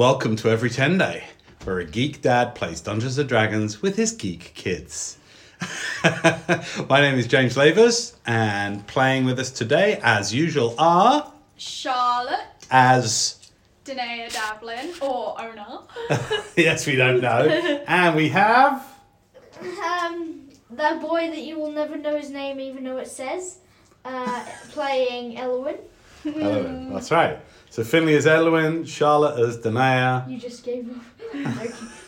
Welcome to Every 10 Day, where a geek dad plays Dungeons and Dragons with his geek kids. My name is James Lavers, and playing with us today, as usual, are Charlotte, as Danae Davlin, or Ona. yes, we don't know, and we have Um, that boy that you will never know his name, even though it says, uh, playing Elwyn. Elwyn. That's right. So Finley is Elwyn, Charlotte is Danae, You just gave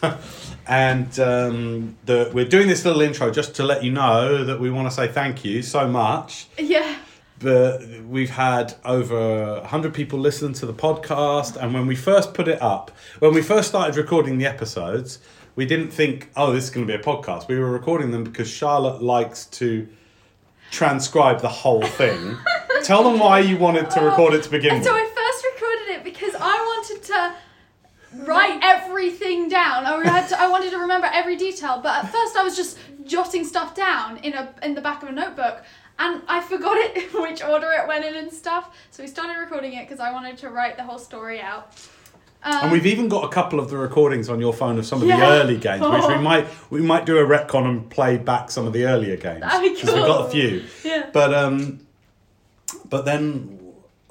up. and um, the, we're doing this little intro just to let you know that we want to say thank you so much. yeah. But we've had over 100 people listen to the podcast, and when we first put it up, when we first started recording the episodes, we didn't think, oh, this is going to be a podcast. We were recording them because Charlotte likes to transcribe the whole thing. Tell them why you wanted to record it to begin with. so I first recorded it because I wanted to write everything down. I had to, I wanted to remember every detail, but at first I was just jotting stuff down in a in the back of a notebook. And I forgot it which order it went in and stuff. So we started recording it because I wanted to write the whole story out. Um, And we've even got a couple of the recordings on your phone of some of the early games, which we might we might do a retcon and play back some of the earlier games That'd be we've got a few. yeah. But um, but then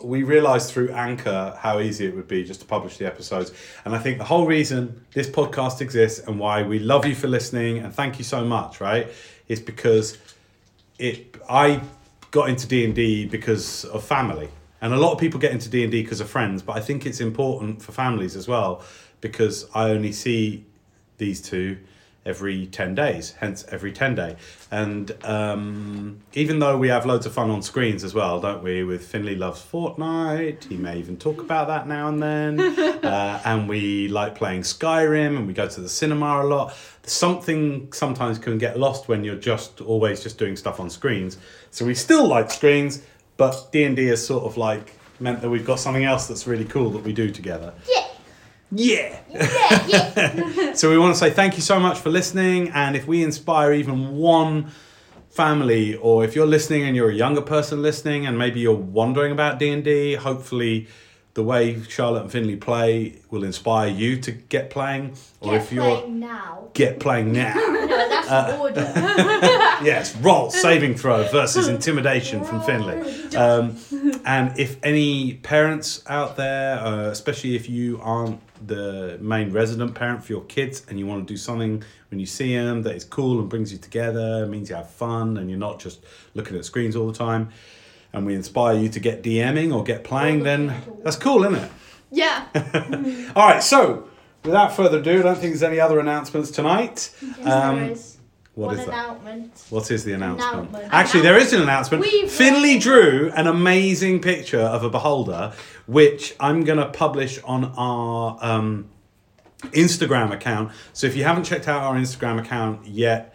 we realised through Anchor how easy it would be just to publish the episodes, and I think the whole reason this podcast exists and why we love you for listening and thank you so much, right, is because it I got into D and D because of family, and a lot of people get into D and D because of friends. But I think it's important for families as well because I only see these two every 10 days hence every 10 day. And um, even though we have loads of fun on screens as well don't we? With finley loves fortnite. He may even talk about that now and then. Uh, and we like playing skyrim and we go to the cinema a lot. Something sometimes can get lost when you're just always just doing stuff on screens. So we still like screens but d&d has sort of like meant that we've got something else that's really cool that we do together. Yeah, yeah yeah, yeah. so we want to say thank you so much for listening, and if we inspire even one family, or if you're listening and you're a younger person listening, and maybe you're wondering about D and D, hopefully the way Charlotte and Finley play will inspire you to get playing, or Get if you're playing now. get playing now. No, that's Uh, order. yes, roll saving throw versus intimidation from Finley. Um, and if any parents out there, uh, especially if you aren't the main resident parent for your kids and you want to do something when you see them that is cool and brings you together, means you have fun and you're not just looking at screens all the time, and we inspire you to get DMing or get playing, then that's cool, isn't it? Yeah. All right, so without further ado, I don't think there's any other announcements tonight. Yes, Um. What One is that? announcement. What is the announcement? Announcement. Actually, there is an announcement. We've- Finley drew an amazing picture of a beholder, which I'm going to publish on our um, Instagram account. So if you haven't checked out our Instagram account yet,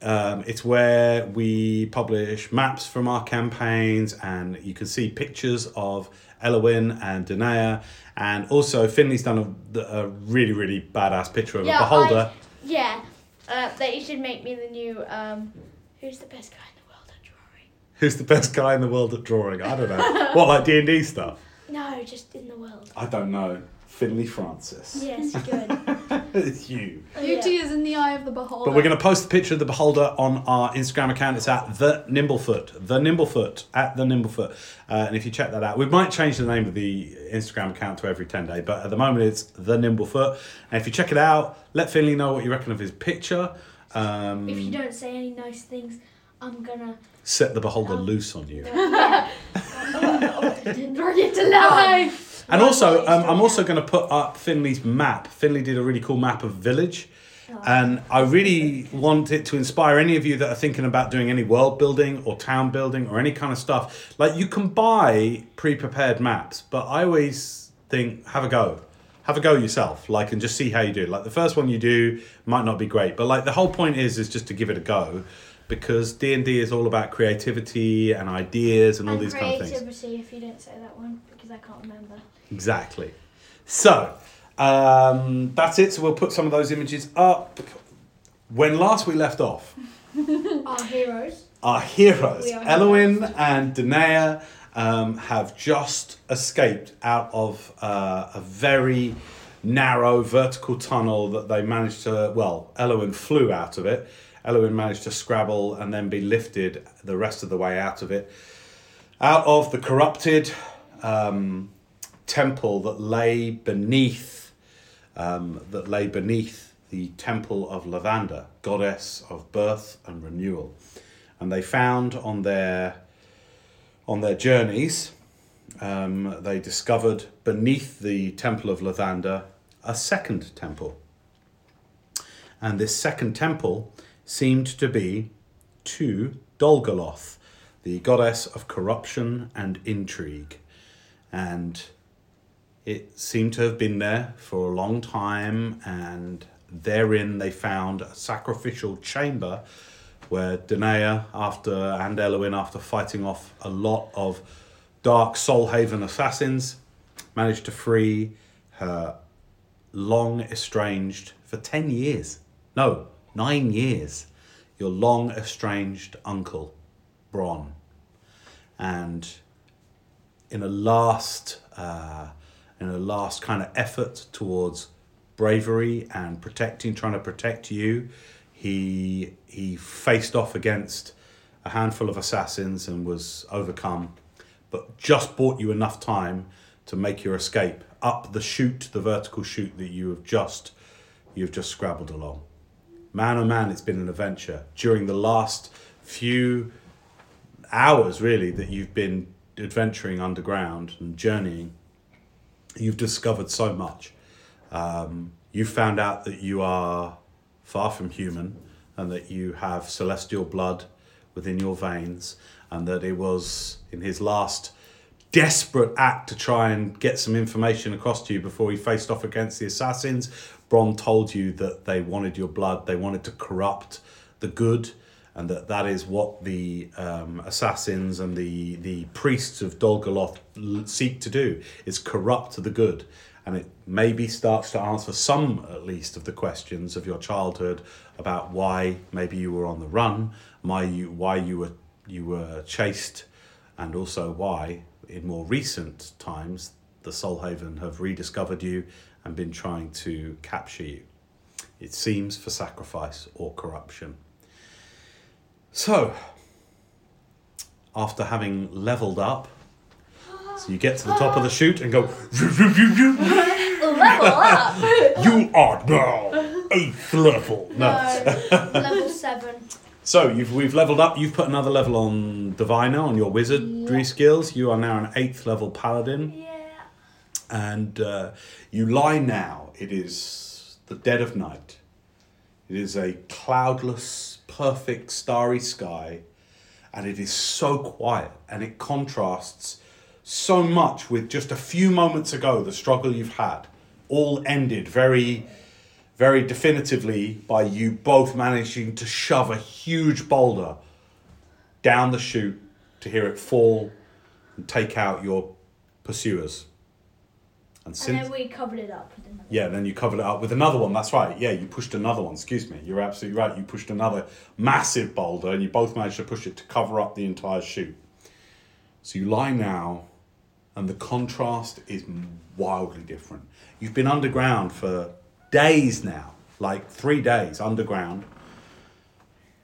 um, it's where we publish maps from our campaigns, and you can see pictures of Elowin and Danae. And also, Finley's done a, a really, really badass picture of Yeah, a beholder. I, yeah. Uh, that you should make me the new. Um, who's the best guy in the world at drawing? Who's the best guy in the world at drawing? I don't know. what, like D and D stuff? No, just in the world. I don't know. Finley Francis. Yes, good. it's you. Beauty is in the eye of the beholder. But we're going to post the picture of the beholder on our Instagram account. It's at the Nimblefoot, the Nimblefoot, at the Nimblefoot. Uh, and if you check that out, we might change the name of the Instagram account to every 10 day, but at the moment it's the Nimblefoot. And if you check it out, let Finley know what you reckon of his picture. Um, if you don't say any nice things, I'm gonna. set the beholder Um, loose on you. Yeah. Bring it to life. And also, um, I'm also going to put up Finley's map. Finley did a really cool map of Village. Oh. And I really want it to inspire any of you that are thinking about doing any world building or town building or any kind of stuff. Like, you can buy pre prepared maps, but I always think have a go. Have a go yourself, like, and just see how you do. Like, the first one you do might not be great, but like, the whole point is is just to give it a go because D&D is all about creativity and ideas and all And these kind of things. creativity, if you don't say that one, because I can't remember. Exactly. So um, that's it. So we'll put some of those images up. When last we left off, Our heroes. our heroes, are and Danae, um, have just escaped out of uh, a very narrow vertical tunnel that they managed to, well, Elowin flew out of it. Elowin managed to scrabble and then be lifted the rest of the way out of it. Out of the corrupted um, temple that lay beneath, um, that lay beneath the temple of Lavanda, goddess of birth and renewal. And they found on their on their journeys, um, they discovered beneath the temple of Lavanda a second temple. And this second temple seemed to be to Dolgoloth, the goddess of corruption and intrigue. And it seemed to have been there for a long time, and therein they found a sacrificial chamber where Danae, after and Elowin, after fighting off a lot of dark Soulhaven assassins, managed to free her long estranged for 10 years. No, nine years. Your long estranged uncle, Bron. And in a last, uh, in a last kind of effort towards bravery and protecting, trying to protect you, he he faced off against a handful of assassins and was overcome, but just bought you enough time to make your escape up the chute, the vertical chute that you have just you've just scrabbled along. Man oh man, it's been an adventure. During the last few hours really that you've been adventuring underground and journeying, you've discovered so much. Um, you found out that you are far from human and that you have celestial blood within your veins, and that it was in his last desperate act to try and get some information across to you before he faced off against the assassins. Bron told you that they wanted your blood, they wanted to corrupt the good, and that that is what the um, assassins and the, the priests of Dolgoloth seek to do, is corrupt the good and it maybe starts to answer some, at least, of the questions of your childhood about why maybe you were on the run, why you why you were you were chased, and also why, in more recent times, the Soulhaven have rediscovered you and been trying to capture you. It seems for sacrifice or corruption. So, after having leveled up so you get to the top of the chute and go. Level up. you are now eighth level. No. Level seven. So you've we've leveled up. You've put another level on Diviner on your wizardry skills. You are now an eighth level paladin, Yeah. and uh, you lie now. It is the dead of night. It is a cloudless, perfect, starry sky, and it is so quiet, and it contrasts so much with just a few moments ago the struggle you've had all ended very very definitively by you both managing to shove a huge boulder down the chute to hear it fall and take out your pursuers and And then we covered it up with another. yeah, then you covered it up with another one. That's right. Yeah, you pushed another one. Excuse me. You're absolutely right. You pushed another massive boulder, and you both managed to push it to cover up the entire chute. So you lie now, and the contrast is wildly different. You've been underground for days now, like three days underground,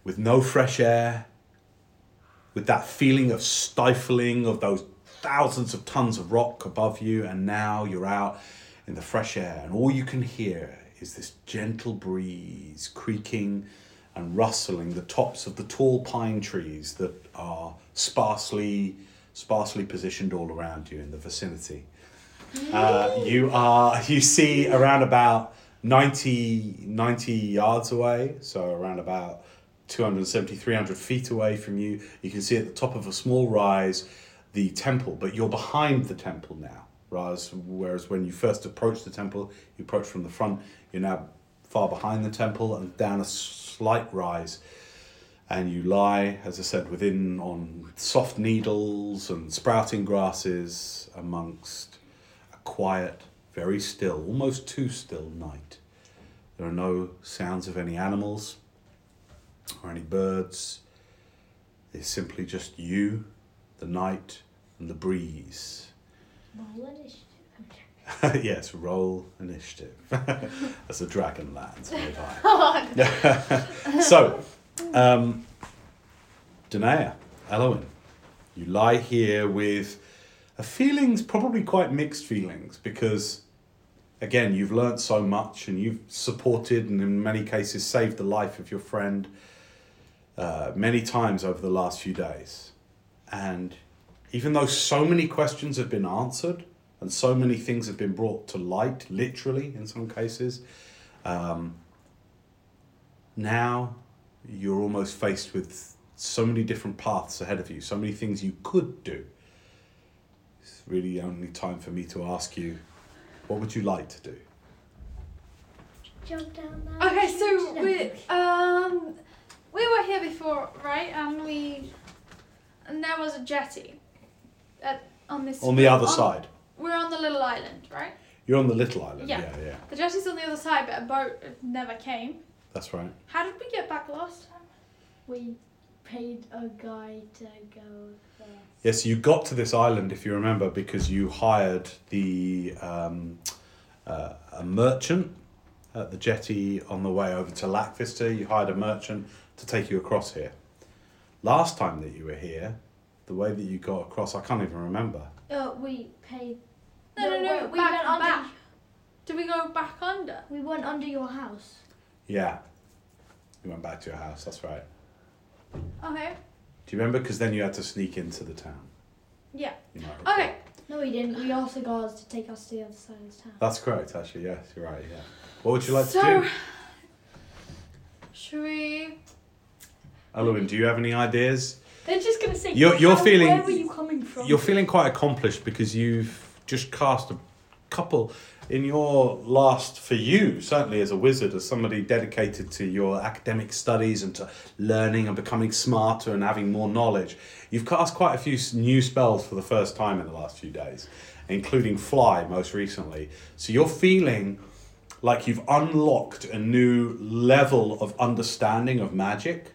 with no fresh air, with that feeling of stifling of those thousands of tons of rock above you, and now you're out in the fresh air, and all you can hear is this gentle breeze creaking and rustling the tops of the tall pine trees that are sparsely sparsely positioned all around you in the vicinity. Uh, you are you see around about 90, 90 yards away, so around about 270, 300 feet away from you. You can see at the top of a small rise the temple, but you're behind the temple now. Whereas, whereas when you first approached the temple, you approached from the front, you're now far behind the temple and down a slight rise. And you lie, as I said, within on soft needles and sprouting grasses amongst a quiet, very still, almost too still night. There are no sounds of any animals or any birds. It's simply just you, the night, and the breeze. Roll initiative. yes, roll initiative. That's a dragon lands nearby. So, um, Danae, Elowen, you lie here with a feelings, probably quite mixed feelings, because again, you've learnt so much and you've supported and in many cases saved the life of your friend uh, many times over the last few days. And even though so many questions have been answered and so many things have been brought to light, literally in some cases, um, now you're almost faced with so many different paths ahead of you, so many things you could do. It's really only time for me to ask you, what would you like to do? Jump down there. Okay, so we um we were here before, right? And we and there was a jetty at, on this On the other on- side. We're on the little island, right? You're on the little island. Yeah. yeah, yeah. The jetty's on the other side, but a boat never came. That's right. How did we get back last time? We paid a guy to go there. Yes, you got to this island, if you remember, because you hired the um, uh, a merchant at the jetty on the way over to Lackvista. You hired a merchant to take you across here. Last time that you were here, the way that you got across, I can't even remember. Uh, we paid. No, no, no. We, we back, went under. back. Did we go back under? We went under your house. Yeah, you went back to your house. That's right. Okay. Do you remember? Because then you had to sneak into the town. Yeah. You might recall. Okay. No, we didn't. We asked the guards to take us to the other side of the town. That's correct, actually. Yes, you're right. Yeah. What would you like so, to do? should we? Elowen, do you have any ideas? They're just gonna say. You're- you're "How- feeling- Where were you coming from? You're feeling quite accomplished because you've just cast a couple in your last, for you, certainly as a wizard, as somebody dedicated to your academic studies and to learning and becoming smarter and having more knowledge. You've cast quite a few new spells for the first time in the last few days, including Fly most recently. So you're feeling like you've unlocked a new level of understanding of magic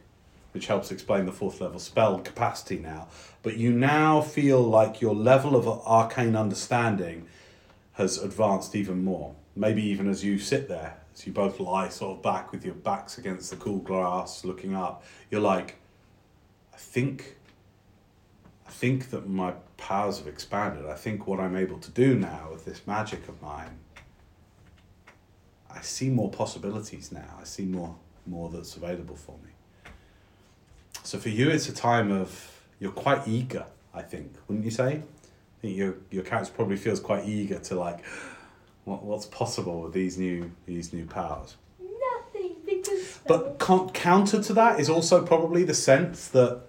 which helps explain the fourth level spell capacity now. But you now feel like your level of arcane understanding has advanced even more. Maybe even as you sit there, as you both lie sort of back with your backs against the cool glass, looking up, you're like, I think, I think that my powers have expanded. I think what I'm able to do now with this magic of mine, I see more possibilities now. I see more, more that's available for me. So for you, it's a time of you're quite eager. I think, wouldn't you say? I think your your character probably feels quite eager to like, what what's possible with these new these new powers. Nothing because. But con- counter to that is also probably the sense that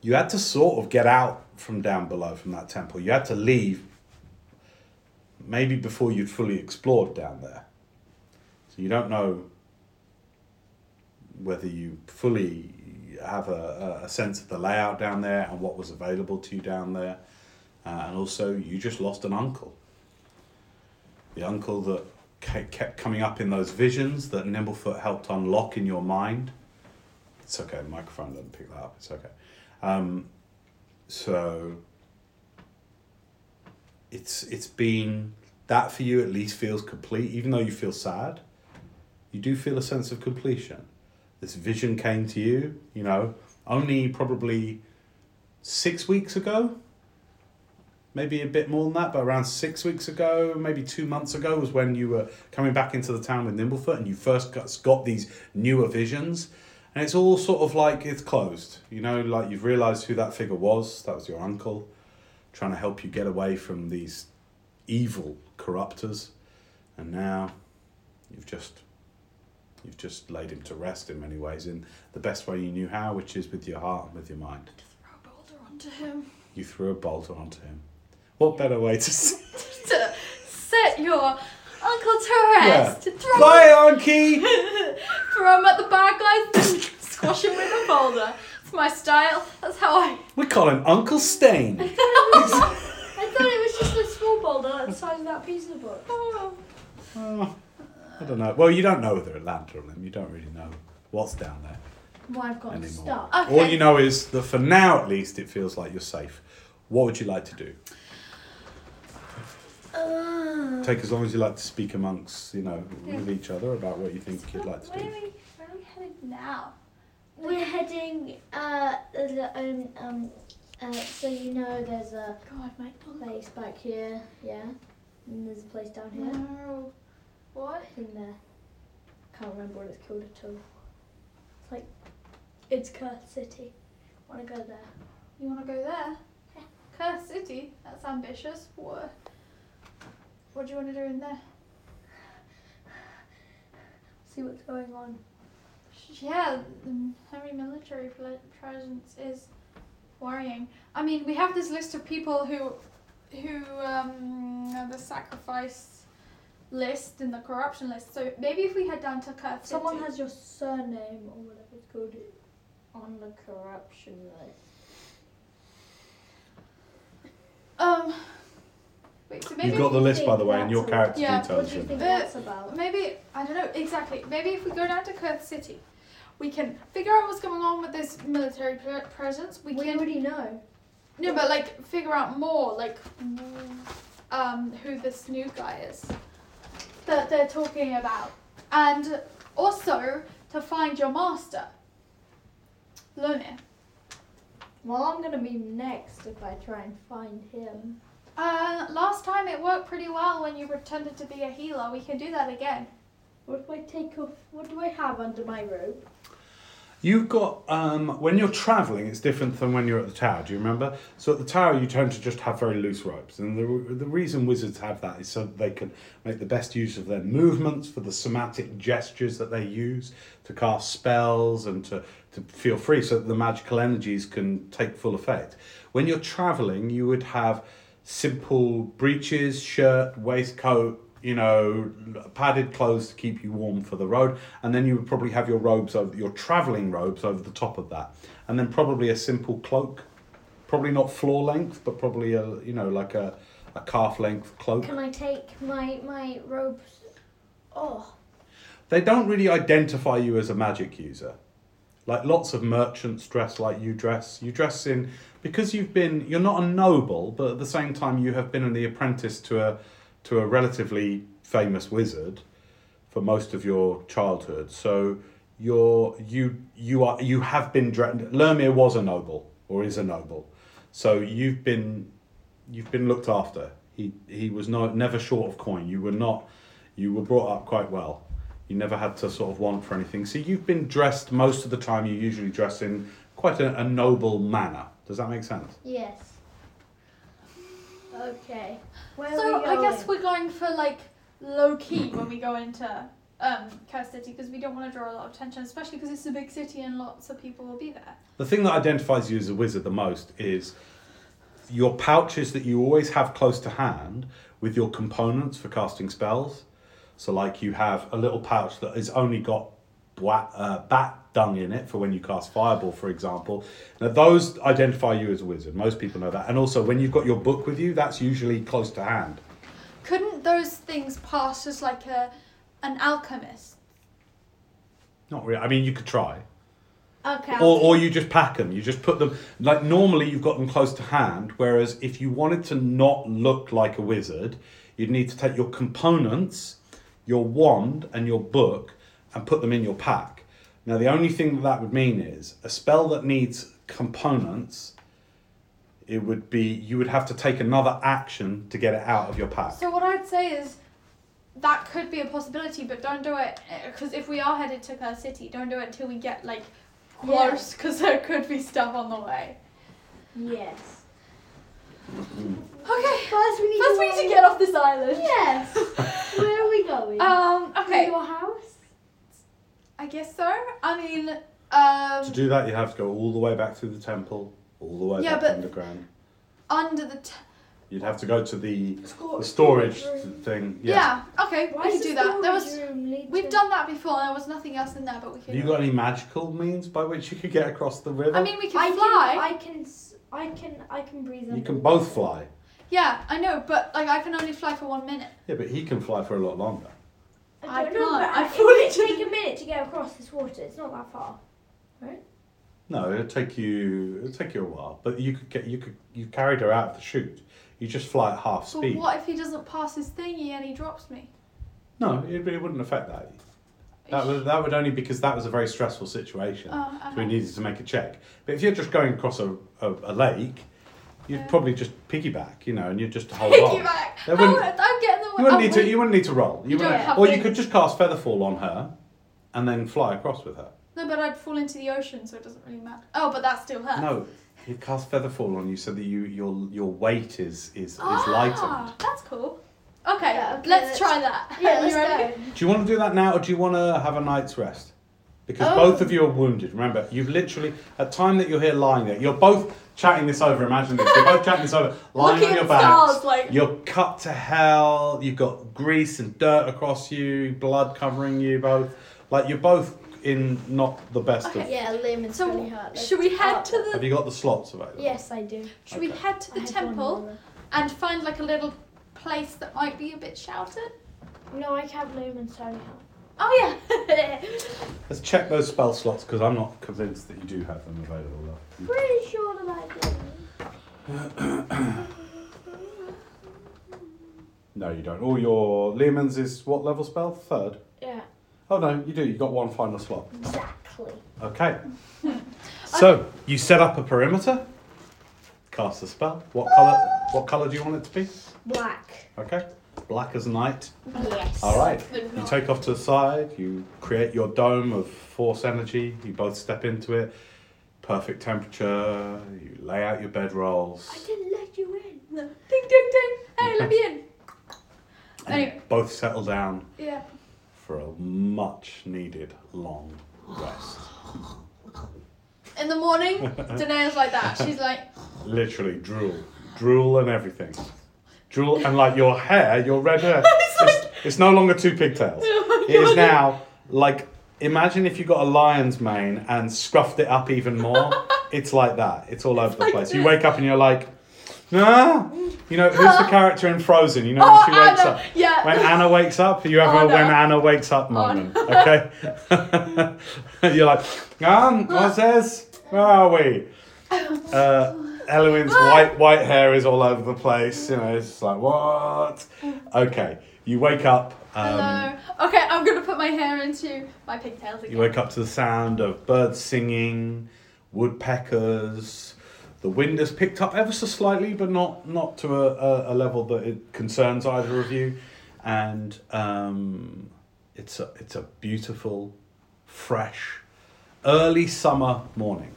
you had to sort of get out from down below from that temple. You had to leave maybe before you'd fully explored down there. So you don't know whether you fully have a, a sense of the layout down there and what was available to you down there. Uh, and also, you just lost an uncle. The uncle that kept coming up in those visions that Nimblefoot helped unlock in your mind. It's okay, the microphone doesn't pick that up, it's okay. Um, so, it's it's been that for you at least feels complete, even though you feel sad. You do feel a sense of completion. This vision came to you, you know, only probably six weeks ago, maybe a bit more than that, but around six weeks ago, maybe two months ago, was when you were coming back into the town with Nimblefoot and you first got, got these newer visions. And it's all sort of like it's closed, you know, like you've realised who that figure was. That was your uncle, trying to help you get away from these evil corruptors. And now you've just you've just laid him to rest in many ways in the best way you knew how, which is with your heart and with your mind. Throw a boulder onto him. You threw a boulder onto him. What better way to to set your uncle to rest. To throw, Bye, Anki! throw him at the bad guys, then squash him with a boulder. It's my style. That's how I. We call him Uncle Stain. I thought it was just a small boulder the size of that piece of book. Oh. Oh, I don't know. Well, you don't know whether it Atlanta or them. You don't really know what's down there. Well, I've got to Anymore. stop. Okay. All you know is that for now, at least, it feels like you're safe. What would you like to do? Uh, take as long as you like to speak amongst, you know, Yeah. with each other about what you think you'd like to Where do. are we, where are we headed now? We're heading, uh, the- um, um, uh, so you know there's a God, my place back here, yeah? And there's a place down here. No. What? In there. Can't remember what it's called at all. It's like, it's Curse City. Wanna go there? You want to go there? Yeah. Curse City? That's ambitious. What? What do you want to do in there? See what's going on. Yeah, the heavy military presence is worrying. I mean, we have this list of people who, who um, the sacrifice list and the corruption list. So maybe if we head down to Curse Someone City. has your surname or whatever it's called on the corruption list. um. Wait, so maybe You've got the list, by the way, and your all- character Yeah, What do you should- think Uh, that's about? Maybe I don't know exactly. Maybe if we go down to Curse City, we can figure out what's going on with this military pre- presence. We We can already know. no, but like figure out more, like um, who this new guy is that they're talking about, and also to find your master, Lumir. Well, I'm gonna be next if I try and find him. Uh, last time it worked pretty well when you pretended to be a healer. We can do that again. What do I take off? What do I have under my robe? You've got um, when you're traveling, it's different than when you're at the tower. Do you remember? So at the tower, you tend to just have very loose ropes, and the the reason wizards have that is so that they can make the best use of their movements for the somatic gestures that they use to cast spells and to to feel free, so that the magical energies can take full effect. When you're traveling, you would have simple breeches, shirt, waistcoat, you know, padded clothes to keep you warm for the road, and then you would probably have your robes over your traveling robes over the top of that, and then probably a simple cloak, probably not floor length, but probably a you know like a a calf length cloak. Can I take my my robes? Oh, They don't really identify you as a magic user. Like lots of merchants dress like you dress. You dress in because you've been you're not a noble, but at the same time you have been the apprentice to a to a relatively famous wizard for most of your childhood. So you're you you are you have been Lermir was a noble or is a noble. So you've been you've been looked after. He he was no, never short of coin. You were not you were brought up quite well. You never had to sort of want for anything. So you've been dressed most of the time. You usually dress in quite a, a noble manner. Does that make sense? yes. Okay. Where so I guess we're going for like low key when we go into um, Curse City because we don't want to draw a lot of attention, especially because it's a big city and lots of people will be there. The thing that identifies you as a wizard the most is your pouches that you always have close to hand with your components for casting spells. So, like you have a little pouch that has only got bat, uh, bat dung in it for when you cast Fireball, for example. Now, those identify you as a wizard. Most people know that. And also, when you've got your book with you, that's usually close to hand. Couldn't those things pass as like a an alchemist? Not really. I mean, you could try. Okay. Or, or you just pack them. You just put them like normally you've got them close to hand. Whereas if you wanted to not look like a wizard, you'd need to take your components, your wand, and your book, and put them in your pack. Now the only thing that that would mean is a spell that needs components. It would be you would have to take another action to get it out of your pack. So what I'd say is that could be a possibility, but don't do it because if we are headed to Curse City, don't do it until we get like close because there could be stuff on the way. Yes. Okay. First we need First to we need to get off this island. Yes. Where are we going? Um. To Okay. your house? I guess so. I mean, um, to do that, you have to go all the way back through the temple, all the way Yeah, back but- underground. under the. T- You'd have to go to the Stor- the storage room. thing. yeah. Okay. Why we does could do that. There was. storage room lead We've to- done that before. There was nothing else in there, but we could. Have you got any magical means by which you could get across the river? I mean, we can I fly. Can, I can. s- I can. I can breathe. you can both fly. Yeah, I know, but like I can only fly for one minute. Yeah, but he can fly for a lot longer. I I don't know, can't. but I it would take a minute to get across this water. It's not that far. right? No, it'll take you. It'll take you a while, but you could get. You could. You carried her out of the chute. You just fly at half But speed. what if he doesn't pass his thingy and he drops me? No, it, it wouldn't affect that. That would, that would only because that was a very stressful situation. Oh, So uh-huh. we needed to make a check. But if you're just going across a, a, a lake, you'd Yeah. probably just piggyback, you know, and you'd just hold on. Piggyback. There Oh, wouldn't- I'm getting the You wouldn't oh, need to. You wouldn't need to roll. You You don't wouldn't- have or you to- could just cast Featherfall on her, and then fly across with her. No, but I'd fall into the ocean, so it doesn't really matter. Oh, but that still hurts. No, you cast Featherfall on you so that you your your weight is is, is Ah, lightened. That's cool. Okay, Yeah, okay, let's let's- try that. Yeah, You let's ready? go. Do you want to do that now, or do you want to have a night's rest? Because Oh. both of you are wounded. Remember, you've literally at time that you're here lying there, you're both chatting this over. Imagine this: you're both chatting this over, lying Looking on your at backs. stars, like- You're cut to hell. You've got grease and dirt across you, blood covering you both. Like you're both in not the best of. Okay. Yeah, Lehman's So, really hurt. Let's should we head up. to the Have you got the slots available? Yes, I do. Should we Okay. head to I the had temple one and find like a little place that might be a bit sheltered? No, I have Lehman's tiny heart. Oh yeah. Let's check those spell slots because I'm not convinced that you do have them available. Though. Pretty sure that I do. No, you don't. All your Lehman's is what level spell? Third. Yeah, Oh no, you do. You got one final slot. exactly. Okay. so you set up a perimeter. Cast a spell. What color? What color do you want it to be? Black. Okay. Black as night. Yes. All right. You take off to the side. You create your dome of force energy. You both step into it. Perfect temperature. You lay out your bed rolls. I didn't let you in. Ding ding ding. Hey, let me in. and Anyway. both settle down Yeah. for a much needed long rest. In the morning, Danae's like that. She's like, Literally drool, drool and everything. Drool and like your hair, your red hair. It's It's, it's no longer two pigtails. It is now like imagine if you got a lion's mane and scruffed it up even more. It's like that. It's all over the like place. You wake up and you're like, ah. You know who's the character in Frozen? You know oh, when she wakes Anna. up. Yeah. When Anna wakes up, you have Oh, a no. when Anna wakes up Oh, moment. no. Okay. you're like, um, what's this? Where are we? Uh, Elwyn's white white hair is all over the place. You know, it's just like what? Okay, you wake up. Um, Hello. Okay, I'm gonna put my hair into my pigtails again. You wake up to the sound of birds singing, woodpeckers. The wind has picked up ever so slightly, but not not to a, a, a level that it concerns either of you. And um, it's a it's a beautiful, fresh, early summer morning.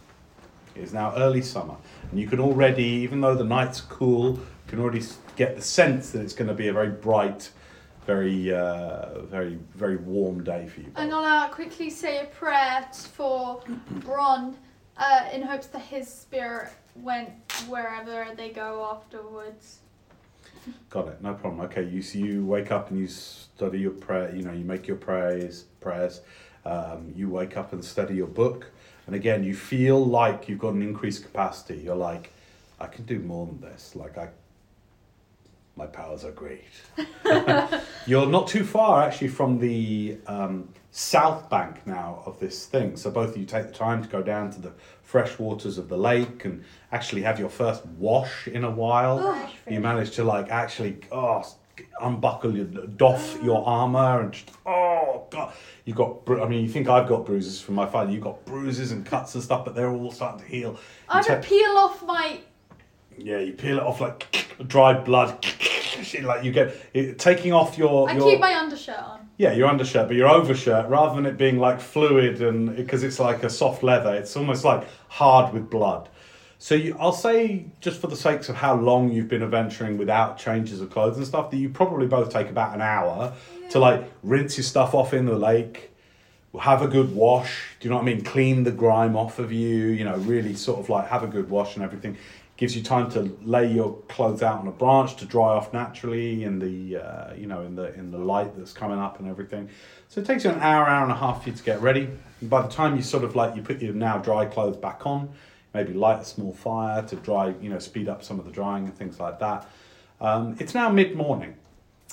It is now early summer, and you can already, even though the night's cool, you can already get the sense that it's going to be a very bright, very uh, very very warm day for you. And I'll both. quickly say a prayer for Bron uh, in hopes that his spirit went wherever they go afterwards. Got it. No problem. Okay, you so you wake up and you study your prayer. You know, you make your prayers. Prayers. Um, you wake up and study your book, and again, you feel like you've got an increased capacity. You're like, I can do more than this. Like I, my powers are great. You're not too far actually from the um, south bank now of this thing. So both of you take the time to go down to the fresh waters of the lake and actually have your first wash in a while. Ugh. You manage to like actually oh unbuckle your doff your armor and just oh god you got bru- I mean you think I've got bruises from my father. you've got bruises and cuts and stuff, but they're all starting to heal. You I'm gonna peel off my. yeah, you peel it off like dried blood. like you get it, taking off your. I your keep my undershirt on. yeah, your undershirt, but your overshirt, rather than it being like fluid and because it's like a soft leather, it's almost like hard with blood. So you, I'll say, just for the sakes of how long you've been adventuring without changes of clothes and stuff, that you probably both take about an hour to like rinse your stuff off in the lake, have a good wash. Do you know what I mean? Clean the grime off of you. You know, really sort of like have a good wash and everything. Gives you time to lay your clothes out on a branch to dry off naturally in the uh, you know in the in the light that's coming up and everything. So it takes you an hour, hour and a half for you to get ready. And by the time you sort of like you put your now dry clothes back on, maybe light a small fire to dry, you know, speed up some of the drying and things like that. Um, it's now mid morning.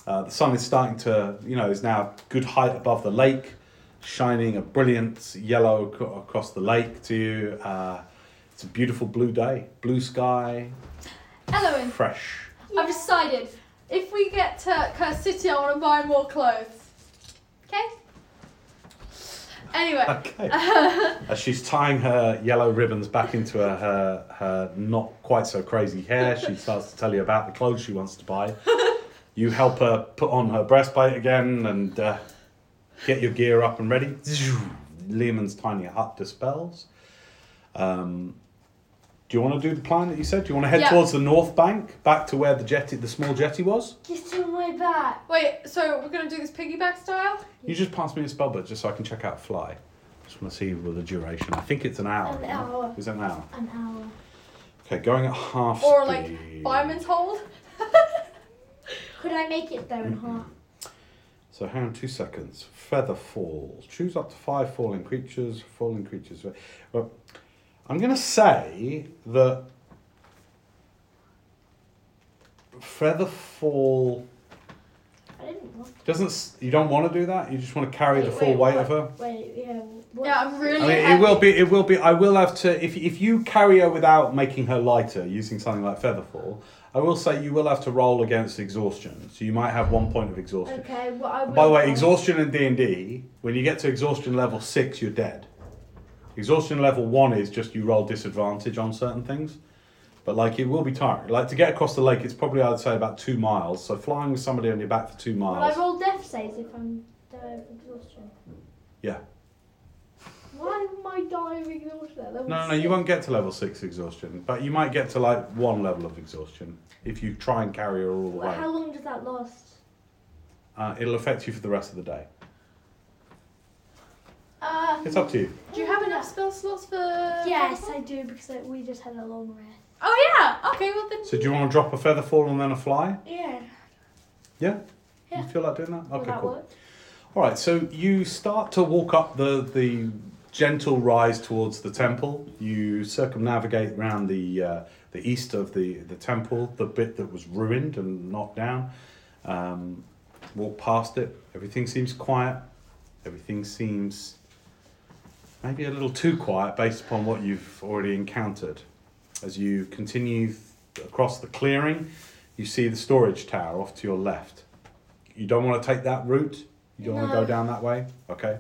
Uh, the sun is starting to, you know, is now good height above the lake, shining a brilliant yellow ac- across the lake to you. Uh, it's a beautiful blue day, blue sky, Eloin, fresh. I've decided if we get to Curse City, I want to buy more clothes. Okay. Anyway. Okay. As she's tying her yellow ribbons back into her, her her not quite so crazy hair, she starts to tell you about the clothes she wants to buy. You help her put on her breastplate again and uh, get your gear up and ready. Lehman's tiny hut dispels. Um, do you want to do the plan that you said? Do you want to head Yeah. towards the north bank, back to where the jetty, the small jetty was? Get on my back. Wait, so we're gonna do this piggyback style? You just pass me a spell book just so I can check out fly. Just want to see with the duration. I think it's an hour. An isn't it? hour. Is it an hour? An hour. Okay, going at half Or like speed. fireman's hold? Could I make it there in mm-hmm. half? So hang on two seconds. Feather falls. Choose up to five falling creatures. Falling creatures. Well, I'm going to say that feather fall I didn't want. doesn't. You don't want to do that. You just want to carry the full wait, weight what? of her. Wait, yeah. What? Yeah, I'm really I mean, it will be. It will be. I will have to. If if you carry her without making her lighter, using something like featherfall, I will say you will have to roll against exhaustion. So you might have one point of exhaustion. Okay. Well, I will. By the way, exhaustion in D and D, when you get to exhaustion level six, you're dead. Exhaustion level one is just you roll disadvantage on certain things, but like it will be tiring. Like to get across the lake, it's probably I'd say about two miles. So flying with somebody on your back for two Will I miles. roll death saves if I'm dying of exhaustion? Yeah. Why am I dying of exhaustion? at level No, no, no, you six? won't get to level six exhaustion, but you might get to like one level of exhaustion if you try and carry her all the Well, way. How long does that last? Uh, it'll affect you for the rest of the day. Uh, It's up to you. do you have enough spell slots for? Yes, I do because like, we just had a long rest. Oh yeah. Okay. Well then. So do you want to drop a feather fall and then a fly? Yeah. Yeah. Yeah. You feel like doing that? Will Okay, that cool. work? All right, so you start to walk up the the gentle rise towards the temple. You circumnavigate around the uh, the east of the the temple, the bit that was ruined and knocked down. Um, walk past it. Everything seems quiet. Everything seems maybe a little too quiet based upon what you've already encountered. As you continue across the clearing, you see the storage tower off to your left. You don't want to take that route. You don't want to go down that way. Okay.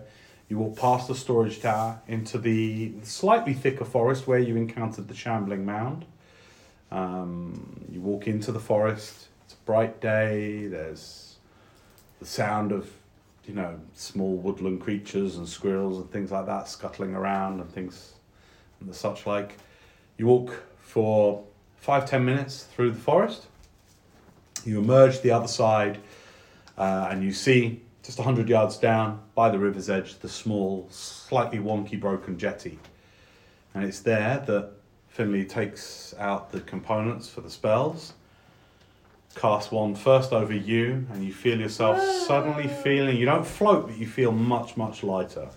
You walk past the storage tower into the slightly thicker forest where you encountered the shambling mound. Um, you walk into the forest. It's a bright day. There's the sound of, you know, small woodland creatures and squirrels and things like that scuttling around and things and the such like. You walk for five ten minutes through the forest. You emerge the other side, uh, and you see just hundred yards down by the river's edge the small, slightly wonky, broken jetty. And it's there that Finley takes out the components for the spells. Cast one first over you, and you feel yourself suddenly ah. feeling. You don't float, but you feel much, much lighter.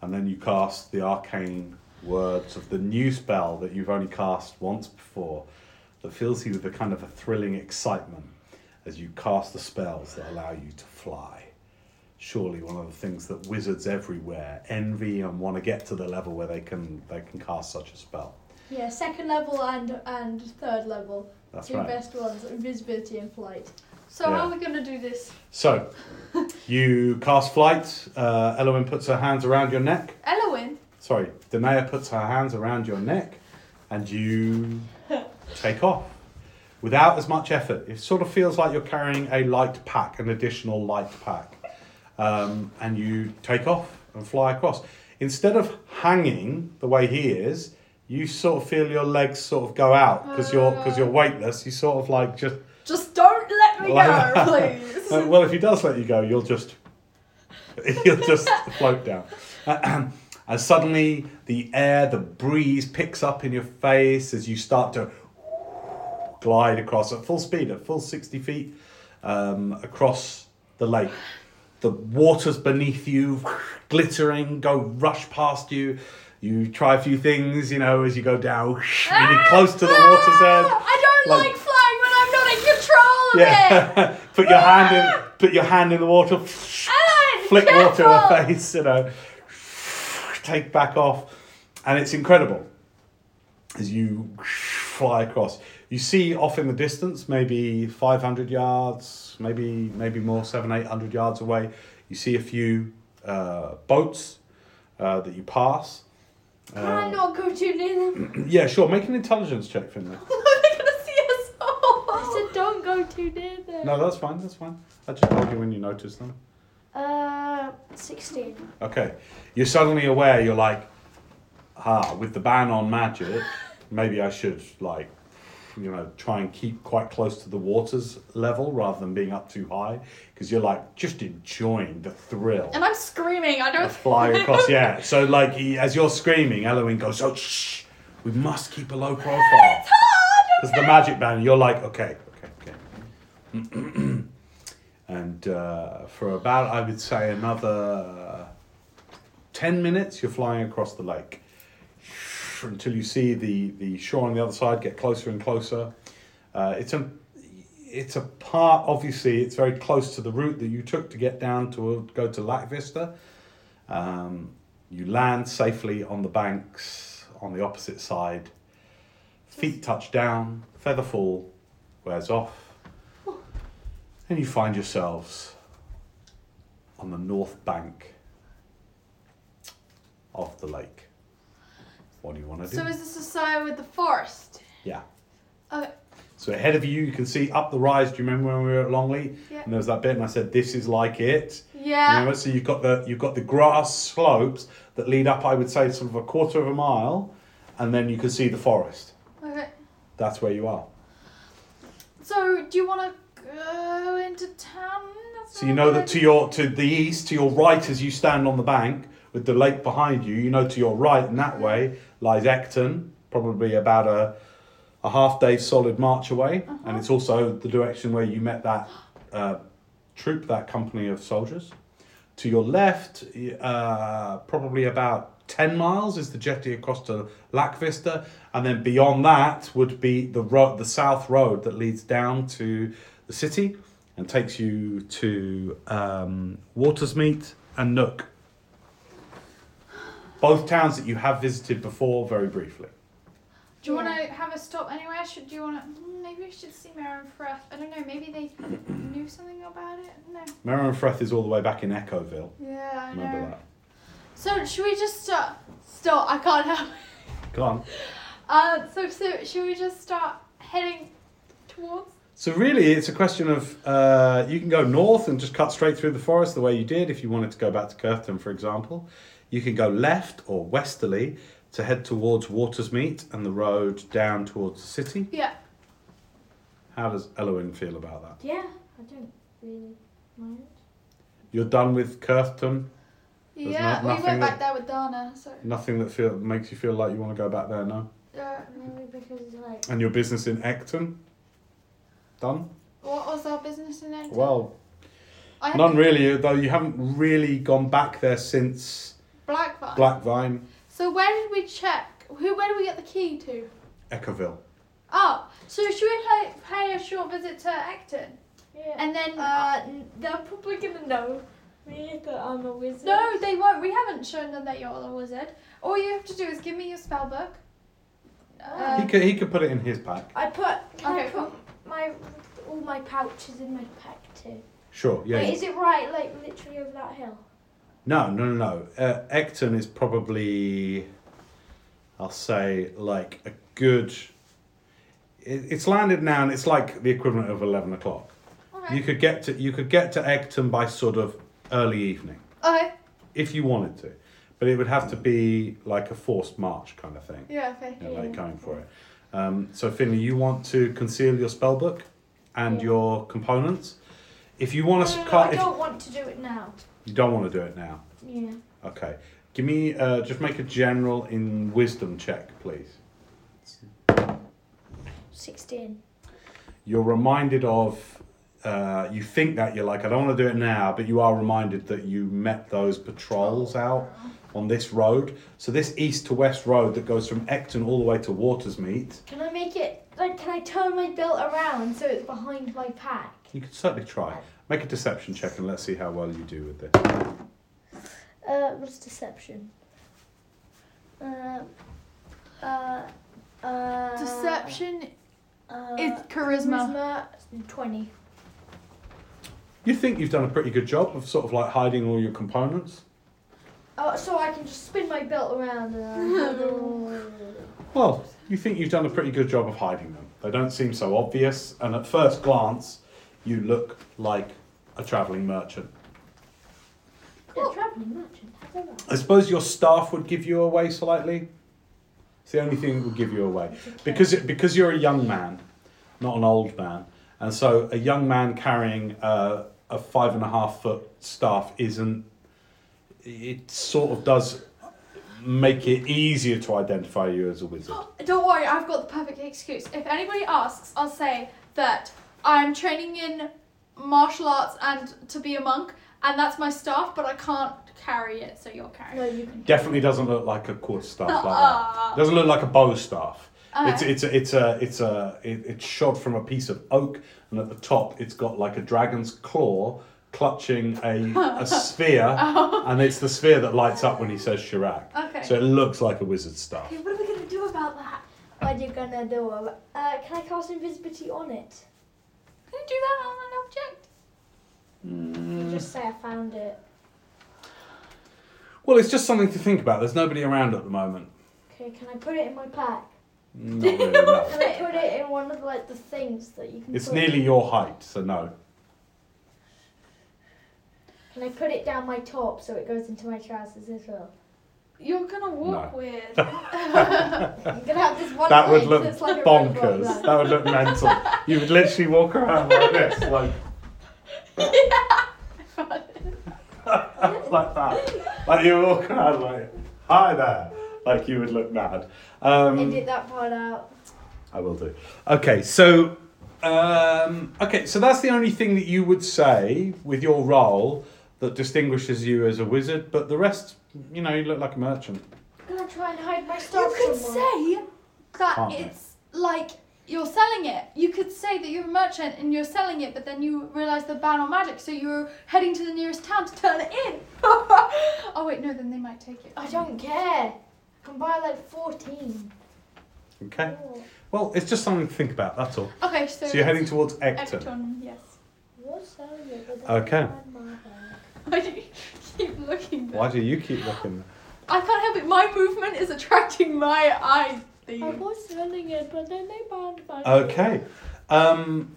And then you cast the arcane words of the new spell that you've only cast once before, that fills you with a kind of a thrilling excitement as you cast the spells that allow you to fly. Surely one of the things that wizards everywhere envy and want to get to the level where they can they can cast such a spell. Yeah, second level and and third level. That's Two right. best ones: invisibility and flight. So how are we gonna do this? So, you cast flight. Uh, Elowen puts her hands around your neck. Elowin. Sorry, Danae puts her hands around your neck, and you take off without as much effort. It sort of feels like you're carrying a light pack, an additional light pack, um, and you take off and fly across. Instead of hanging the way he is, you sort of feel your legs sort of go out because you're because you're weightless. You sort of like just Just don't let me Like- go, please. uh, well, if he does let you go, you'll just you'll just float down. and suddenly, the air, the breeze picks up in your face as you start to glide across at full speed, at full sixty feet um, across the lake. The waters beneath you, glittering, go rush past you. You try a few things, you know, as you go down, and you're close to the water's edge. Ah, I don't Like- like, flying when I'm not in control of it. Yeah, put your hand in, put your hand in the water, flick water in careful. face, you know, take back off, and it's incredible as you fly across. You see off in the distance, maybe 500 yards, maybe maybe more, seven, 800 yards away, you see a few uh, boats uh, that you pass. Can I Uh, not go too near them? yeah, sure. Make an intelligence check, Finley. They're gonna see us all. I said don't go too near them. No, that's fine. That's fine. I just told you when you notice them. Uh, 16. Okay, you're suddenly aware. You're like, ah, with the ban on magic, maybe I should like, you know, try and keep quite close to the water's level rather than being up too high, because you're like just enjoying the thrill. And I'm screaming. I don't. flying across. Yeah. So like he, as you're screaming, Eloin goes, "Oh shh, we must keep a low profile." Because the magic band, you're like, okay, okay, okay. and uh, for about, I would say, another 10 minutes, you're flying across the lake until you see the, the shore on the other side get closer and closer. Uh, it's a it's a part obviously it's very close to the route that you took to get down to go to Lac Vista. Um, you land safely on the banks on the opposite side. Feet touch down, feather fall, wears off, and you find yourselves on the north bank of the lake. What do you want to do? So is this the side with the forest? yeah. Okay. So ahead of you, you can see up the rise. Do you remember when we were at Longleat? Yeah. And there was that bit, and I said, "This is like it." Yeah. Remember? So you've got the you've got the grass slopes that lead up. I would say sort of a quarter of a mile, and then you can see the forest. Okay. That's where you are. So do you want to go into town? That's So you know that to your to the east, to your right, as you stand on the bank with the lake behind you, you know to your right and that way lies Ecton, probably about a a half day solid march away, and it's also the direction where you met that uh, troop, that company of soldiers. To your left, uh, probably about ten miles is the jetty across to Lac Vista, and then beyond that would be the road, the south road that leads down to the city and takes you to um, Watersmeet and Nook. Both towns that you have visited before, very briefly. Do you want to have a stop anywhere? Should do you want to? Maybe we should see and Freth. I don't know. Maybe they knew something about it. No. Merriman Freth is all the way back in Echoville. Yeah, I Remember know. that? So should we just start? Stop! I can't help. Go on. Uh, so so should we just start heading towards? So really, it's a question of uh, you can go north and just cut straight through the forest the way you did if you wanted to go back to Curfton, for example. You can go left or westerly to head towards Watersmeet and the road down towards the city. Yeah. How does Eloin feel about that? Yeah, I don't really mind. You're done with Curfton. There's yeah, not- we nothing went that- back there with Dana. So. Nothing that feel makes you feel like you want to go back there, no. Uh, Maybe because it's like And your business in Ecton. Done. what was our business in there? Well, I none really. Though you haven't really gone back there since Black Vine. Blackvine, So where did we check? Who? Where did we get the key to? Eckerville. Oh, so should we pay, pay a short visit to Acton? yeah. And then uh, they're probably gonna know me that I'm a wizard. no, they won't. We haven't shown them that you're a wizard. All you have to do is give me your spell book. Uh, he could he could put it in his pack. I put. Can I Okay, put my all my pouches in my pack too? Sure. Yeah. Wait, is it right? Like literally over that hill? No, no, no, no. Uh, Ecton is probably, I'll say, like a good. It, it's landed now, and it's like the equivalent of eleven o'clock. okay. You could get to you could get to Ecton by sort of early evening okay. if you wanted to, but it would have to be like a forced march kind of thing. Yeah. Okay. you know, like going for it. Um, so Finley, you want to conceal your spell book and Yeah. your components. If you want to, no, no, cut, I don't want to do it now. you don't want to do it now. Yeah. Okay. Give me, uh, just make a general in wisdom check, please. Sixteen. You're reminded of, uh, you think that you're like, I don't want to do it now, but you are reminded that you met those patrols out on this road. So this east to west road that goes from Ecton all the way to Watersmeet, Can I make it like? Can I turn my belt around so it's behind my pack? you could certainly try. Make a deception check and let's see how well you do with this. Uh, what's deception? Uh, uh, uh. Deception Uh, Is charisma. charisma 20. You think you've done a pretty good job of sort of like hiding all your components? Oh, so I can just spin my belt around and. Well, you think you've done a pretty good job of hiding them. They don't seem so obvious, and at first glance, you look like a travelling merchant. Yeah, traveling merchant. How's that? I suppose your staff would give you away slightly. It's the only thing that would give you away. Because, because you're a young man, not an old man, and so a young man carrying a, a five and a half foot staff isn't. It sort of does make it easier to identify you as a wizard. Oh, don't worry, I've got the perfect excuse. If anybody asks, I'll say that I'm training in martial arts and to be a monk, and that's my staff, but I can't carry it, so you're carrying No, you can. Definitely doesn't look like a quarter staff like that. Doesn't look like a bow staff. It's Okay. it's a, it's a it's a it, it's shod from a piece of oak, and at the top it's got like a dragon's claw clutching a, a sphere, and it's the sphere that lights up when he says Chirac. Okay. So it looks like a wizard's staff. Okay, what are we gonna do about that? What are you gonna do? Uh, can I cast invisibility on it? Can you do that on an object? Mm. You just say I found it. Well, it's just something to think about. There's nobody around at the moment. Okay, can I put it in my pack? Not really. No. Can I put it in one of like the things that you can? It's put nearly your height, so no. Can I put it down my top so it goes into my trousers as well? You're gonna walk No. weird. I'm gonna have this one That would look that's like bonkers. That would look mental. You would literally walk around like this, like like that. Like you walk around like, hi there. Like you would look mad. Um, Edit that part out. I will do. Okay, so um, okay, so that's the only thing that you would say with your role that distinguishes you as a wizard, but the rest, you know, you look like a merchant. I'm gonna try and hide my stuff. You stuff could somewhere. say that Can't they? it's like you're selling it. You could say that you're a merchant and you're selling it, but then you realise the ban on magic, so you're heading to the nearest town to turn it in. oh wait, no, then they might take it. I don't care. I can buy like 14. Okay. Oh, Well, it's just something to think about. That's all. Okay, so, So you're heading towards Ecton. Ecton, yes. what's that? But then Okay. I find my bag. Why do you keep looking? There? Why do you keep looking? I can't help it. My movement is attracting my I was selling it, but then they banned my Okay. Um,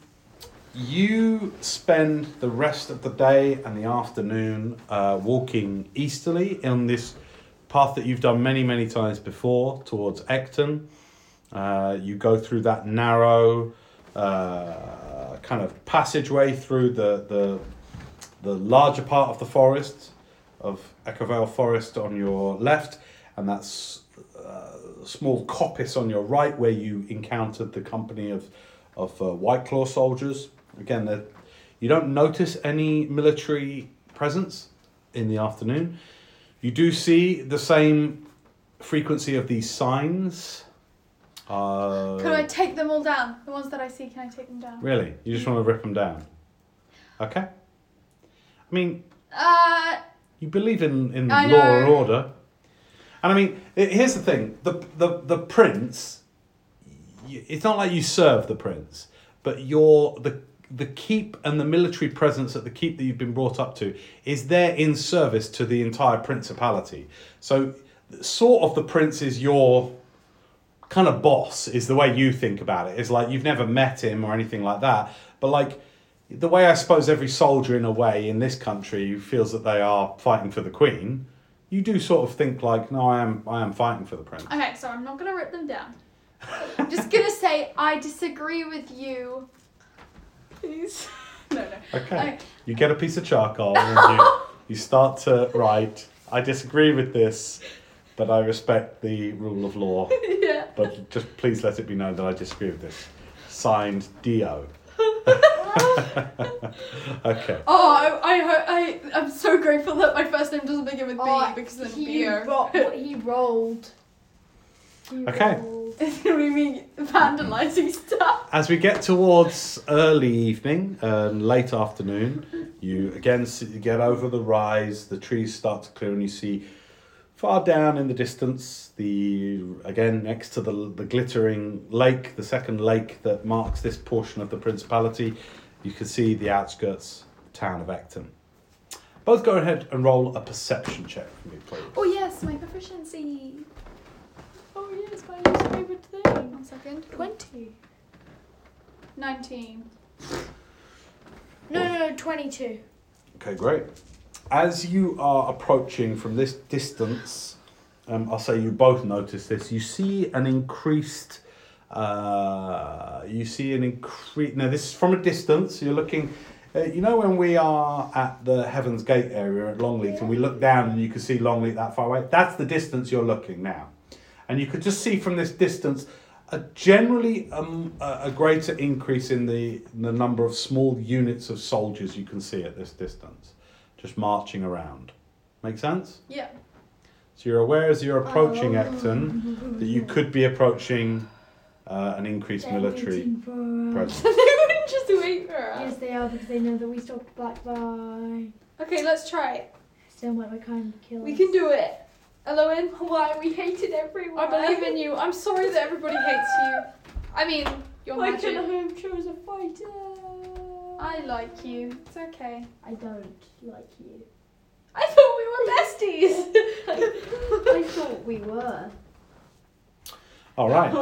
you spend the rest of the day and the afternoon uh, walking easterly on this path that you've done many, many times before towards Ecton. Uh, you go through that narrow uh, kind of passageway through the, the, the larger part of the forest, of Echervale Forest on your left, and that's small coppice on your right where you encountered the company of of uh, White Claw soldiers. Again, you don't notice any military presence in the afternoon. You do see the same frequency of these signs. Uh, Can I take them all down? The ones that I see, can I take them down? really? You just want to rip them down? Okay. I mean, Uh, you believe in, in I law and order. And I mean, here's the thing the, the, the prince, it's not like you serve the prince, but you're the, the keep and the military presence at the keep that you've been brought up to is there in service to the entire principality. So, sort of, the prince is your kind of boss, is the way you think about it. It's like you've never met him or anything like that, but like, the way I suppose every soldier in a way in this country feels that they are fighting for the queen, you do sort of think like, no, I am I am fighting for the prince. okay, so I'm not gonna rip them down. I'm just gonna say I disagree with you. Please. No, no. Okay. You get a piece of charcoal and you, you start to write, I disagree with this, but I respect the rule of law. yeah. But just please let it be known that I disagree with this. Signed Dio. okay. Oh, I, I, I, I'm so grateful that my first name doesn't begin with B Oh, because then he, beer. ro- he rolled. He Okay. rolled. It's gonna be vandalizing mm. stuff. As we get towards early evening and late afternoon, you again see, get over the rise, the trees start to clear, and you see Far down in the distance, the again next to the the glittering lake, the second lake that marks this portion of the principality, you can see the outskirts town of Ecton. Both go ahead and roll a perception check for me, please. Oh yes, my proficiency. Oh yes, my least favourite thing. One second. Twenty. Nineteen. No, no, no, twenty-two. Okay, great. As you are approaching from this distance, um, I'll say you both notice this. You see an increased. Uh, you see an increase. Now, this is from a distance. You're looking. Uh, you know when we are at the Heaven's Gate area at Longleat, and we look down and you can see Longleat that far away. That's the distance you're looking now, and you could just see from this distance a generally um, a greater increase in the the number of small units of soldiers you can see at this distance, just marching around. Make sense? Yeah. So you're aware as you're approaching Oh. Ecton that you could be approaching uh, an increased They're military waiting for us. presence. they wouldn't just wait for us. Yes, they are because they know that we stopped back by. Okay, let's try it. Still might be kind of kill We us. can do it. Eloin, Why we hated everyone? I believe in you. I'm sorry that everybody hates you. I mean, you're Why magic. couldn't I have chose a fighter? I like you. It's okay. I don't like you. I thought we were besties. I thought we were. All right.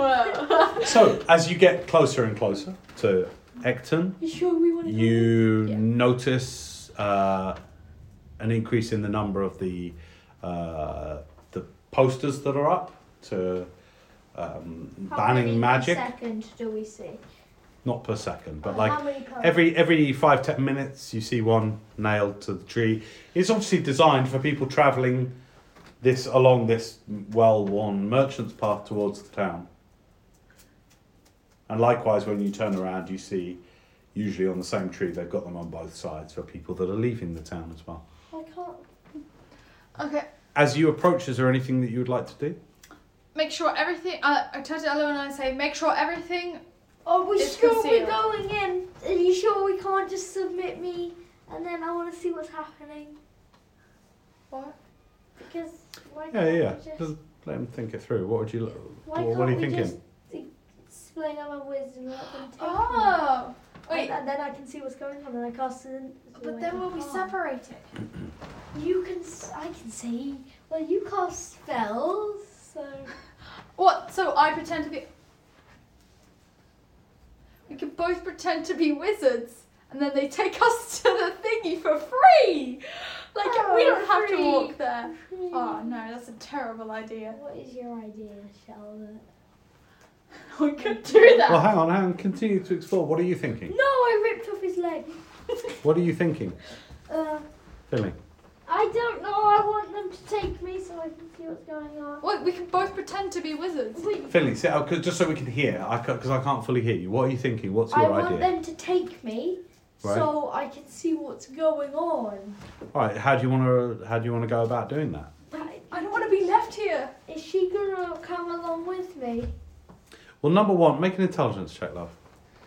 So as you get closer and closer to Ecton, You sure we want to? you Yeah. notice uh, an increase in the number of the uh, the posters that are up to um, banning magic. Second, do we see? Not per second, but Uh, like how every every five ten minutes you see one nailed to the tree. It's obviously designed for people travelling this along this well-worn merchant's path towards the town. And likewise, when you turn around, you see usually on the same tree they've got them on both sides for people that are leaving the town as well. I can't. okay. As you approach, is there anything that you would like to do? Make sure everything. Uh, I turn to Eloin and I say, make sure everything. Are we It's sure we're concealed. going in? Are you sure we can't just submit me and then I want to see what's happening? What? Because why Yeah, can't yeah. yeah. we just Just let them think it through. What would you? Why What, what are you can't we thinking? just explain our wisdom and let them take me? Oh. Wait. And, and then I can see what's going on and I cast it. But then we'll be separated. You can. s- I can see. Well, you cast spells, so. What? So I pretend to be. We can both pretend to be wizards, and then they take us to the thingy for free. Like we Oh, don't have to walk there. Oh no, that's a terrible idea. What is your idea, Charlotte? We could do that. Well, hang on, hang on. Continue to explore. What are you thinking? No, I ripped off his leg. What are you thinking? Uh, Philly. I don't know. I want them to take me so I can see what's going on. Wait, we can both pretend to be wizards. Wait, Philly, sit out, 'cause- just so we can hear, I because I can't fully hear you. What are you thinking? What's your idea? I want idea? them to take me Right. so I can see what's going on. All right, how do you want to how do you want to go about doing that? But I don't want to be left here. is she gonna come along with me? Well, number one, make an intelligence check, love.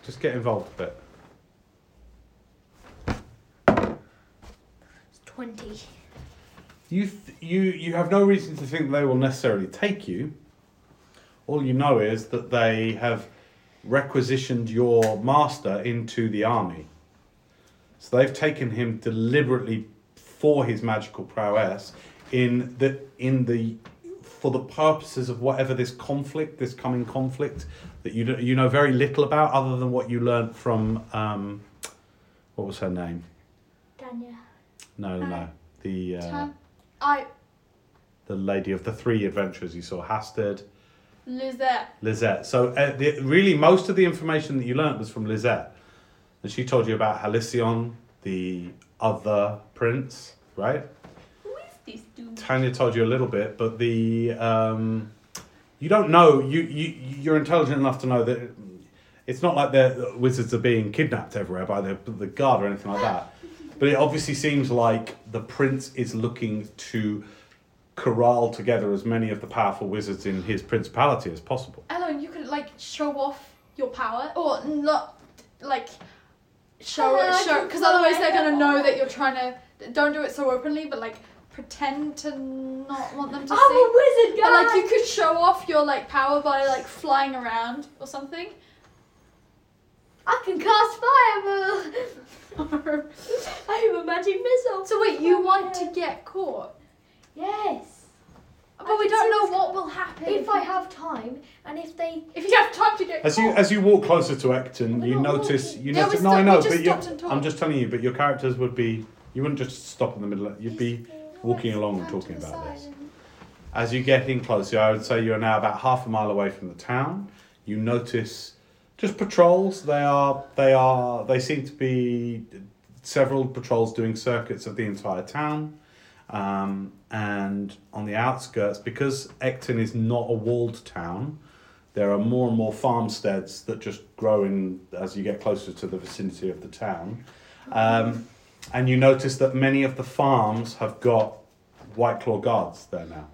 Just get involved a bit. It's twenty. You th- you you have no reason to think they will necessarily take you. All you know is that they have requisitioned your master into the army. So they've taken him deliberately for his magical prowess in the in the for the purposes of whatever this conflict, this coming conflict that you do, you know very little about, other than what you learnt from um, what was her name? Danya. No, no, no. The uh, I the lady of the three adventurers you saw, Hastad, Lizette. Lizette. So uh, the, really, most of the information that you learnt was from Lizette, and she told you about Halcyon, the other prince, right? Who is this dude? Tanya told you a little bit, but the um, you don't know. You you you're intelligent enough to know that it's not like the wizards are being kidnapped everywhere by the the guard or anything like that. But it obviously seems like the prince is looking to corral together as many of the powerful wizards in his principality as possible. Ellen, you could like show off your power, or not like show Uh, I show, because otherwise they're gonna know that you're trying to. Don't do it so openly, but like pretend to not want them to I'm see. a wizard, guys. But like you could show off your like power by like flying around or something. I can cast fireball. I have a magic missile. So wait, you want to get caught? Yes. But I we don't know what will happen If I have time, and if they, if you have time to get As caught. you as you walk closer to Ecton, We're you not notice walking. you Yeah, notice. we No, I stopped- know, just but you, stopped and talked. I'm just telling you. But your characters would be. You wouldn't just stop in the middle. Of, you'd be walking along and talking about this. As you get in closer, I would say you're now about half a mile away from the town. You notice just patrols. They are they are they seem to be several patrols doing circuits of the entire town. Um, and on the outskirts, because Ecton is not a walled town, there are more and more farmsteads that just grow in as you get closer to the vicinity of the town. Um, and you notice that many of the farms have got White Claw guards there now.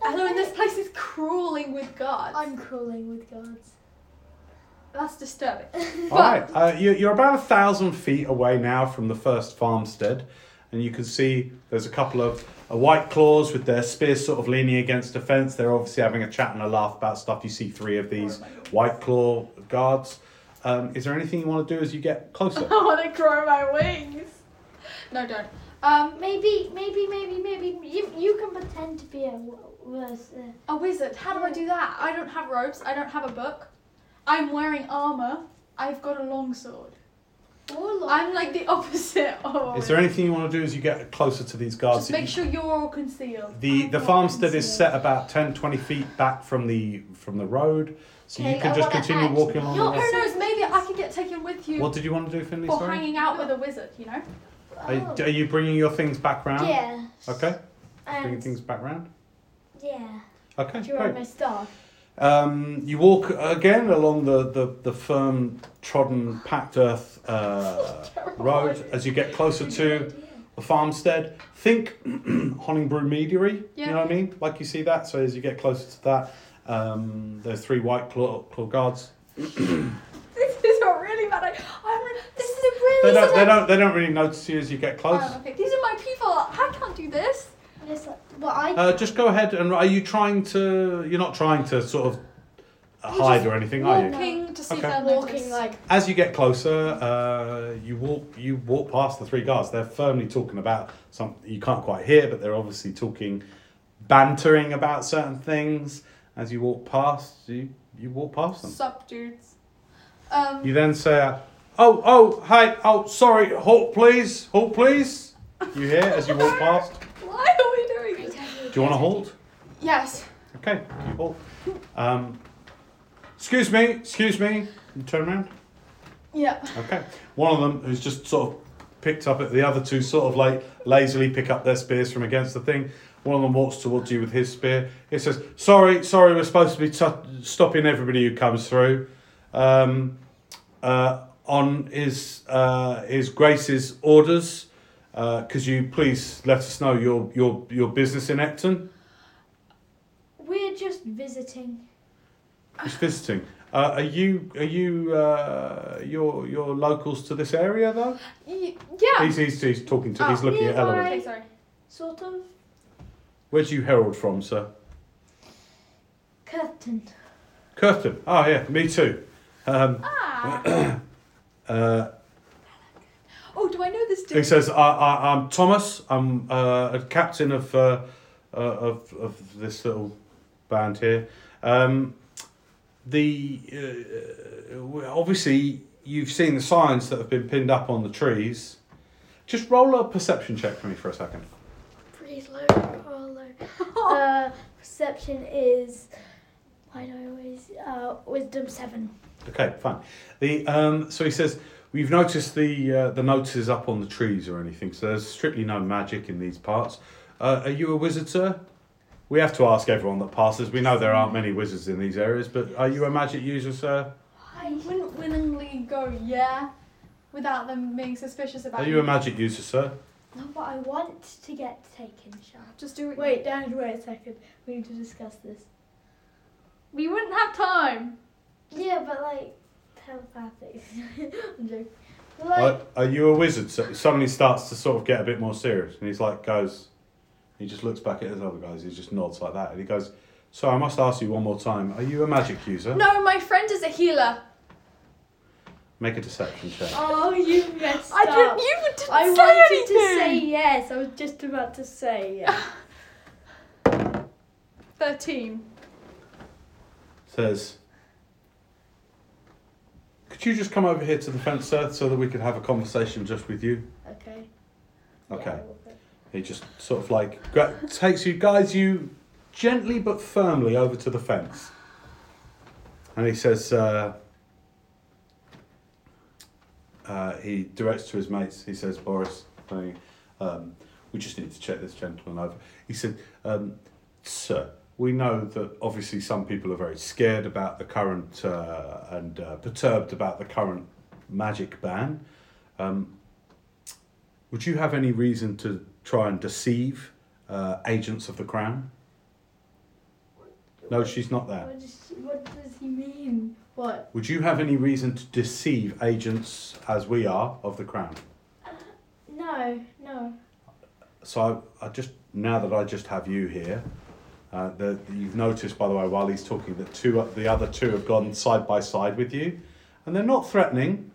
Hello, and this place is crawling with guards. I'm crawling with guards. That's disturbing. All right, uh, you, you're about a thousand feet away now from the first farmstead, and you can see there's a couple of uh, white claws with their spears sort of leaning against a fence. They're obviously having a chat and a laugh about stuff. You see three of these white claw guards. Um, is there anything you want to do as you get closer? I want to grow my wings. No, don't. Um, Maybe, maybe, maybe, maybe you you can pretend to be a w- was uh, a wizard. How do I do that? I don't have robes. I don't have a book. I'm wearing armor. I've got a longsword. warlock. I'm like the opposite of. Is there anything you want to do as you get closer to these guards? Just make sure you're all concealed. The I the want farmstead is set about 10, 20 feet back from the from the road, so you can I just continue actually- walking along. You're, who knows? Maybe I could get taken with you What did you want to do, Finley? for Sorry. hanging out with a wizard. You know. Are, are you bringing your things back round? Yeah. Okay. Bringing things back round. yeah. Okay. Do you want Great. my staff? Um, you walk again along the, the, the firm, trodden, packed earth uh, road as you get closer to the farmstead. Think Honningbrew Meadery. Yeah. You know what I mean? Like you see that. So as you get closer to that, um, there's three white claw, claw guards. This is a really bad idea. I'm. re- This is a They really. don't, they don't they don't really notice you as you get close. Oh, okay. These are my people. I can't do this. And it's like, well, I Uh, just go ahead and are you trying to? You're not trying to sort of hide or anything, are you? Walking to see Okay. if they're walking like As you get closer, uh, you walk you walk past the three guards. They're firmly talking about something you can't quite hear, but they're obviously talking, bantering about certain things. As you walk past, you you walk past them. Sup, dudes. Um. You then say, uh, "Oh, oh, hi, oh, sorry, halt, please, halt, please." You hear as you walk past. Why are we doing this? Do you want to hold? Yes. Okay, you halt. Um, excuse me, excuse me. You turn around. Yeah. Okay. One of them who's just sort of picked up at the other two, sort of like lazily pick up their spears from against the thing. One of them walks towards you with his spear. He says, "Sorry, sorry, we're supposed to be t- stopping everybody who comes through." Um, uh, on his uh, his Grace's orders, uh, could you please let us know your your your business in Ecton? we're just visiting. Just visiting. Uh, are you are you uh, your your locals to this area though? Y- yeah. He's, he's, he's talking to. He's Oh, looking at yeah, Eleanor. Okay, sorry. Sort of Where'd you herald from, sir? curtain. Curtin. Oh yeah, me too. Um, Ah. uh, oh, do I know this dude? he says, I, I, "I'm Thomas. I'm uh, a captain of, uh, uh, of of this little band here. Um, the uh, obviously you've seen the signs that have been pinned up on the trees. Just roll a perception check for me for a second. Pretty low. Oh, low. uh, perception is. Why do I always uh wisdom seven? Okay, fine. The um, so he says we've noticed the uh, the notices up on the trees or anything. So there's strictly no magic in these parts. Uh, are you a wizard, sir? We have to ask everyone that passes. We know there aren't many wizards in these areas, but are you a magic user, sir? I wouldn't willingly go yeah, without them being suspicious about it. Are you a magic user, sir? No, but I want to get taken, Shab. Just do it. Wait, Dan, wait a second. We need to discuss this. We wouldn't have time. Yeah, but like telepathic. I'm joking. Like, Are, are you a wizard? So suddenly starts to sort of get a bit more serious, and he's like, goes, he just looks back at his other guys. He just nods like that, and he goes, "So I must ask you one more time: Are you a magic user? No, my friend is a healer. Make a deception check." oh, you messed I up. didn't. You didn't I say wanted anything. to say yes. I was just about to say yes. Thirteen. Says, "Could you just come over here to the fence, sir, so that we could have a conversation just with you?" Okay. Okay. Yeah, He just sort of like gra- takes you, guides you gently but firmly over to the fence. And he says, uh, uh, he directs to his mates, he says, Boris, um, we just need to check this gentleman over. He said, um, Sir, we know that obviously some people are very scared about the current uh, and uh, perturbed about the current magic ban. Um, would you have any reason to try and deceive uh, agents of the crown? No, she's not there. What does, what does he mean? What? Would you have any reason to deceive agents as we are of the crown? No, no. So I, I just now that I just have you here, uh, that you've noticed by the way while he's talking that two the other two have gone side by side with you, and they're not threatening,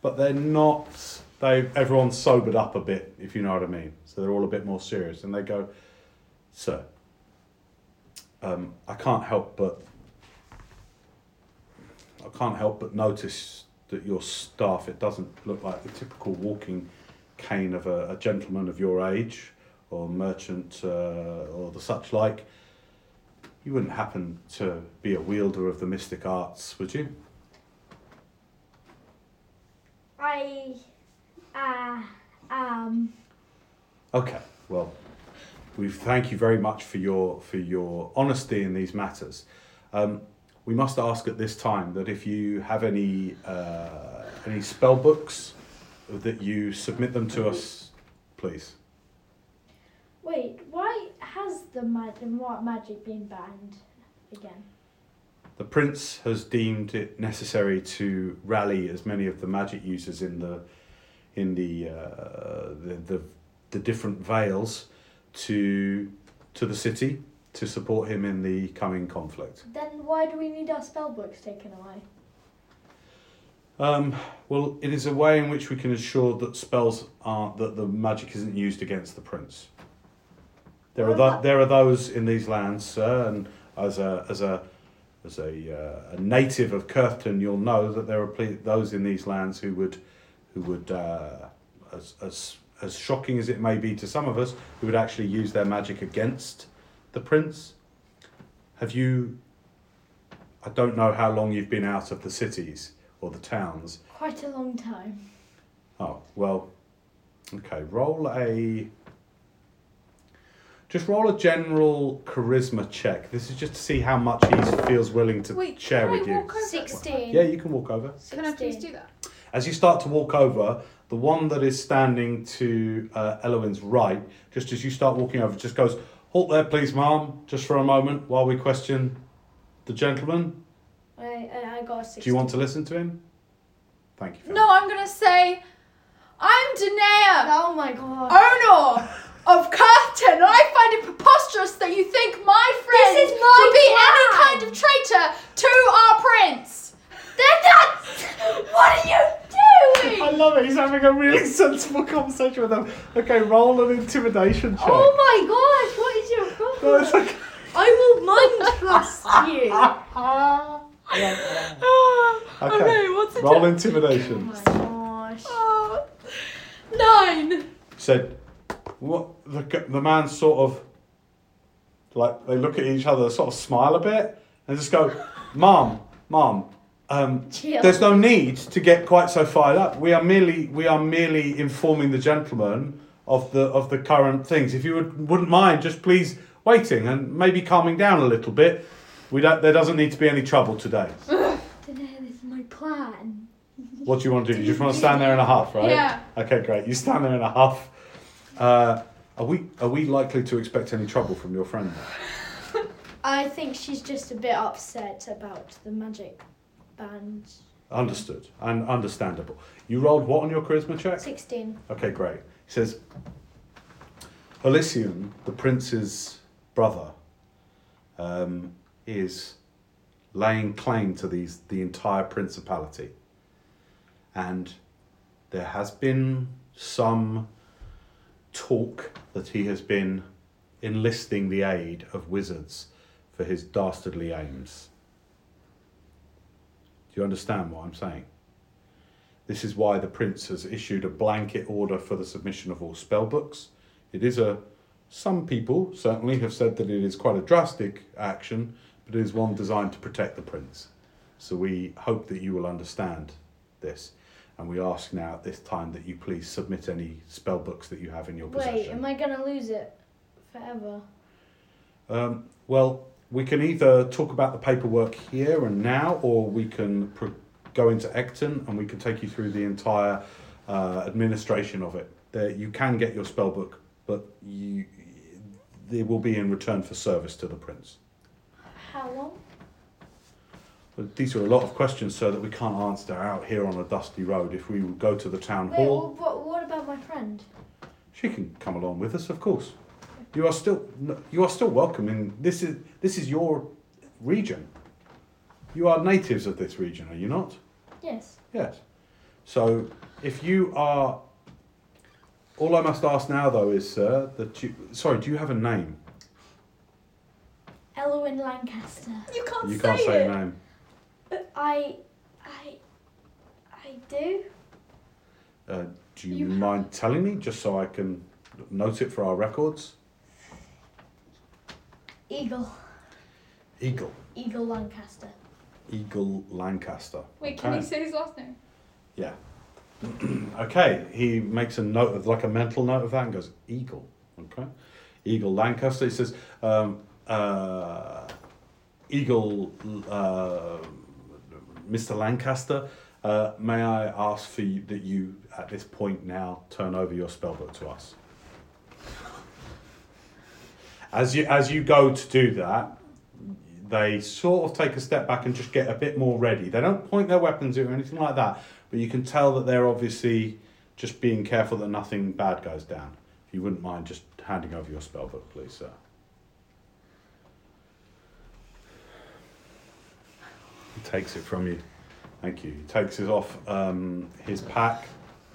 but they're not. They everyone's sobered up a bit, if you know what I mean. So they're all a bit more serious, and they go, "Sir, um, I can't help but I can't help but notice that your staff it doesn't look like the typical walking cane of a, a gentleman of your age or merchant uh, or the such like. You wouldn't happen to be a wielder of the mystic arts, would you? I, uh, um, Okay, well, we thank you very much for your for your honesty in these matters. Um, we must ask at this time that if you have any uh, any spell books, that you submit them to us, please. wait, why has the mag- magic been banned again? The prince has deemed it necessary to rally as many of the magic users in the in the uh, the, the the different vales to to the city to support him in the coming conflict. Then why do we need our spell books taken away? Um, well, it is a way in which we can ensure that spells aren't that the magic isn't used against the prince. There are th- there are those in these lands, sir, and as a as a as a, uh, a native of Curthton, you'll know that there are ple- those in these lands who would who would uh, as as as shocking as it may be to some of us, who would actually use their magic against the prince. Have you? I don't know how long you've been out of the cities or the towns. Quite a long time. Oh, well, okay, roll a. Just roll a general charisma check. This is just to see how much he feels willing to Wait, share can with I you. walk over? Sixteen. Yeah, you can walk over. Can I please 16. do that? As you start to walk over, the one that is standing to uh, Elowin's right, just as you start walking over, just goes, Halt there, please, ma'am, just for a moment while we question the gentleman. I, I, I got a sixteen. Do you want to listen to him? Thank you. Phil. No, I'm gonna say, I'm Danae, Oh my god. owner of Curtin, and I find it preposterous that you think my friend This is my would be plan. any kind of traitor to our prince. They're not. what are you doing? I love it. He's having a really sensible conversation with them. Okay, roll an intimidation check. Oh my gosh, what is your No, problem? it's okay. I will mind trust you. Ah. Okay. okay, what's it? Roll Oh intimidation. my gosh. Oh. Nine. Said, what? The, the man sort of, like, they look at each other, sort of smile a bit, and just go, Mom, Mom, um, there's no need to get quite so fired up. We are merely, we are merely informing the gentleman of the of the current things. If you would, wouldn't mind, just please waiting and maybe calming down a little bit. We don't. There doesn't need to be any trouble today. Today, is my plan. What do you want to do? You just want to stand there in a huff, right? Yeah. Okay, great. You stand there in a huff. Uh, are we are we likely to expect any trouble from your friend? I think she's just a bit upset about the magic band. Understood and understandable. You rolled what on your charisma check? 16. Okay, great. He says, Elysium, the prince's brother, um, is laying claim to these the entire principality, and there has been some talk that he has been enlisting the aid of wizards for his dastardly aims. Do you understand what I'm saying? This is why the prince has issued a blanket order for the submission of all spell books. It is a some people certainly have said that it is quite a drastic action, but it is one designed to protect the prince. So we hope that you will understand this. And we ask now at this time that you please submit any spell books that you have in your possession. Wait, am I going to lose it forever? Um, well, we can either talk about the paperwork here and now, or we can pro- go into Ecton and we can take you through the entire uh, administration of it. There, you can get your spell book, but you, they will be in return for service to the prince. How long? But these are a lot of questions, sir, that we can't answer out here on a dusty road. If we go to the town Wait, hall, what, what about my friend? she can come along with us, of course. You are still you are still welcome in this is this is your region. You are natives of this region, are you not? Yes. Yes. So if you are all I must ask now though is sir that you sorry, do you have a name? Elwyn Lancaster. You can't say name. you say can't say it. a name. But I. I. I do? Uh, do you, You have- mind telling me just so I can note it for our records? Eagle. Eagle. Eagle Lancaster. Eagle Lancaster. Wait, can Okay. you say his last name? Yeah. okay, he makes a note of like a mental note of that and goes Eagle. Okay, Eagle Lancaster. He says um, uh, Eagle, uh, Mr. Lancaster. Uh, may I ask for you that you at this point now turn over your spellbook to us? As you as you go to do that, they sort of take a step back and just get a bit more ready. They don't point their weapons or anything like that, but you can tell that they're obviously just being careful that nothing bad goes down. If you wouldn't mind just handing over your spellbook, please, sir. He takes it from you. Thank you. He takes it off um, his pack,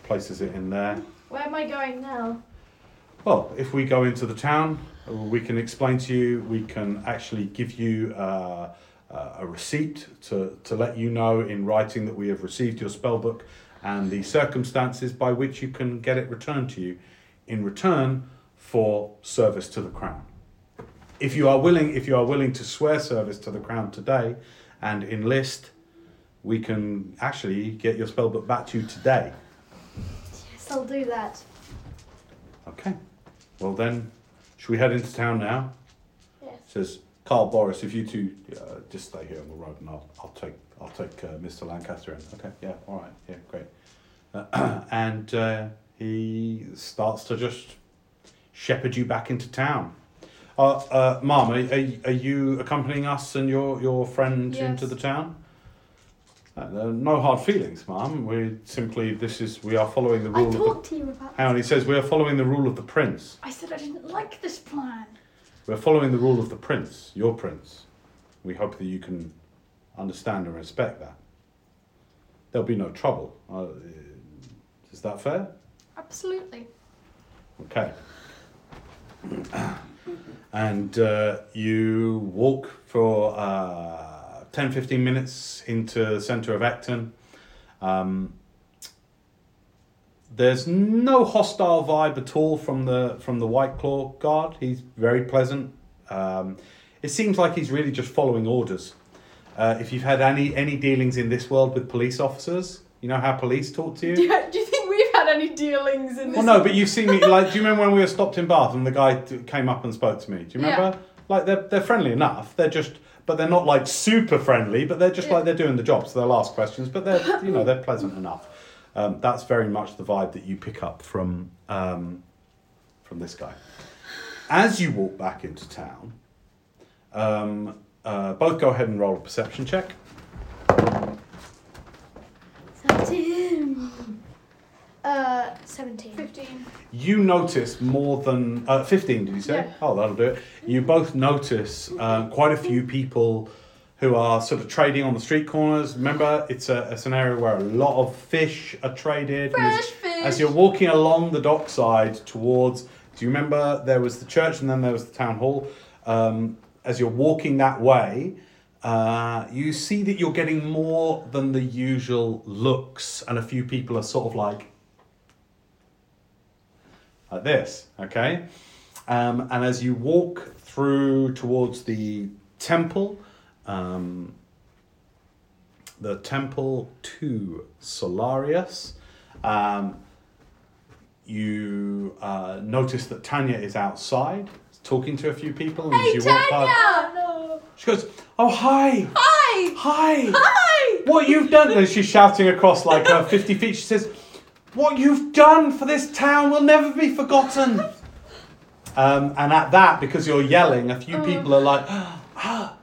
places it in there. Where am I going now? Well, if we go into the town, we can explain to you, we can actually give you uh, uh, a receipt to, to let you know in writing that we have received your spellbook and the circumstances by which you can get it returned to you in return for service to the crown. If you are willing, if you are willing to swear service to the crown today and enlist, we can actually get your spellbook back to you today. Yes, I'll do that. Okay. Well then, should we head into town now? Yes. Says Carl Boris. If you two uh, just stay here on the road, and I'll I'll take I'll take uh, Mr. Lancaster in. Okay. Yeah. All right. Yeah. Great. Uh, and uh, he starts to just shepherd you back into town. Uh, uh, Mom, are, are, are you accompanying us and your, your friend into the town? Uh, no hard feelings, Mom. We simply this is we are following the I rule of the. talked to you about on, he says we are following the rule of the prince. I said I didn't like this plan. We're following the rule of the prince, your prince. We hope that you can understand and respect that. There'll be no trouble. Uh, is that fair? Absolutely. Okay. and uh, you walk for uh, 10 15 minutes into the centre of Acton. Um, there's no hostile vibe at all from the from the White Claw guard. He's very pleasant. Um, it seems like he's really just following orders. Uh, if you've had any any dealings in this world with police officers, you know how police talk to you. Do you, do you any dealings in this? Well, no, but you've seen me. Like, do you remember when we were stopped in Bath and the guy t- came up and spoke to me? Do you remember? Like, they're they're friendly enough. They're just, but they're not like super friendly. But they're just Yeah. like they're doing the job, so they'll ask questions. But they're you know they're pleasant enough. Um, that's very much the vibe that you pick up from um, from this guy. As you walk back into town, um, uh, both go ahead and roll a perception check. 17. 15. you notice more than uh, 15 did you say Yeah. oh that'll do it you both notice um, quite a few people who are sort of trading on the street corners remember it's a it's an area where a lot of fish are traded and as, Fresh fish. as you're walking along the dockside towards do you remember there was the church and then there was the town hall um, as you're walking that way uh, you see that you're getting more than the usual looks and a few people are sort of like like this, okay? Um, and as you walk through towards the temple, um, the temple to Solarius, um, you uh, notice that Tanya is outside talking to a few people. And Hey, as you walk past, Tanya! no. she goes, "Oh hi, Hi! hi." Hi! what you've done and she's shouting across like uh, 50 feet she says what you've done for this town will never be forgotten um, and at that because you're yelling a few Oh. people are like ah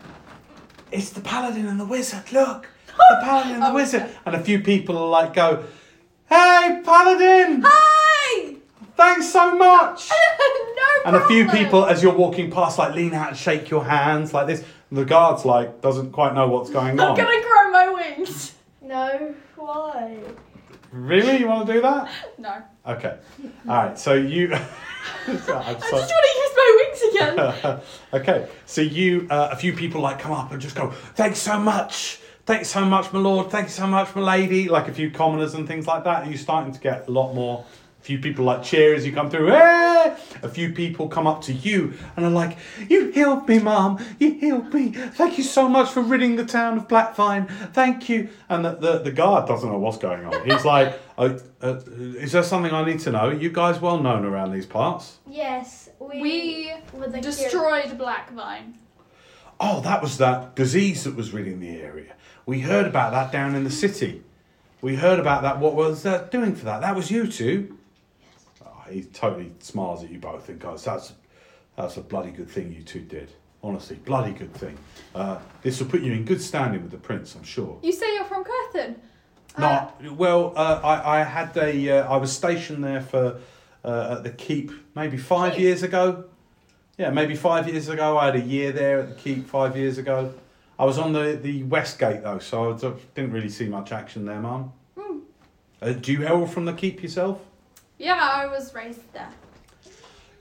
it's the paladin and the wizard look the paladin and the Oh, wizard okay. and a few people are like go hey paladin Hi! thanks so much no and a few people as you're walking past like lean out and shake your hands like this and the guard's like doesn't quite know what's going on. I'm on gonna grow my wings. No, why? Really you want to do that No. Okay. All right. So you. I'm I just want to use my wings again. okay. So you, uh, a few people like come up and just go, "Thanks so much, thanks so much, my lord, thanks so much, my lady." Like a few commoners and things like that. Are you starting to get a lot more? A few people like cheer as you come through. "Eh!" A few people come up to you and are like, "You healed me, mum. You healed me. Thank you so much for ridding the town of Blackvine. Thank you." And the the, the guard doesn't know what's going on. He's like, uh, uh, "Is there something I need to know? You guys well known around these parts." Yes, we, We were the Destroyed Blackvine. Oh, that was that disease that was ridding the area. We heard about that down in the city. We heard about that. What was that doing for that? That was you two. He totally smiles at you both and goes, "That's that's a bloody good thing you two did. Honestly, bloody good thing. Uh, this will put you in good standing with the prince, I'm sure." You say you're from Curtin? No, well, uh, I, I had a, uh, I was stationed there for, uh, at the keep maybe five Keep? years ago. Yeah, maybe five years ago. I had a year there at the keep five years ago. I was on the, the west gate though, so I didn't really see much action there, Mum. Uh, do you hail from the keep yourself? Yeah, I was raised there.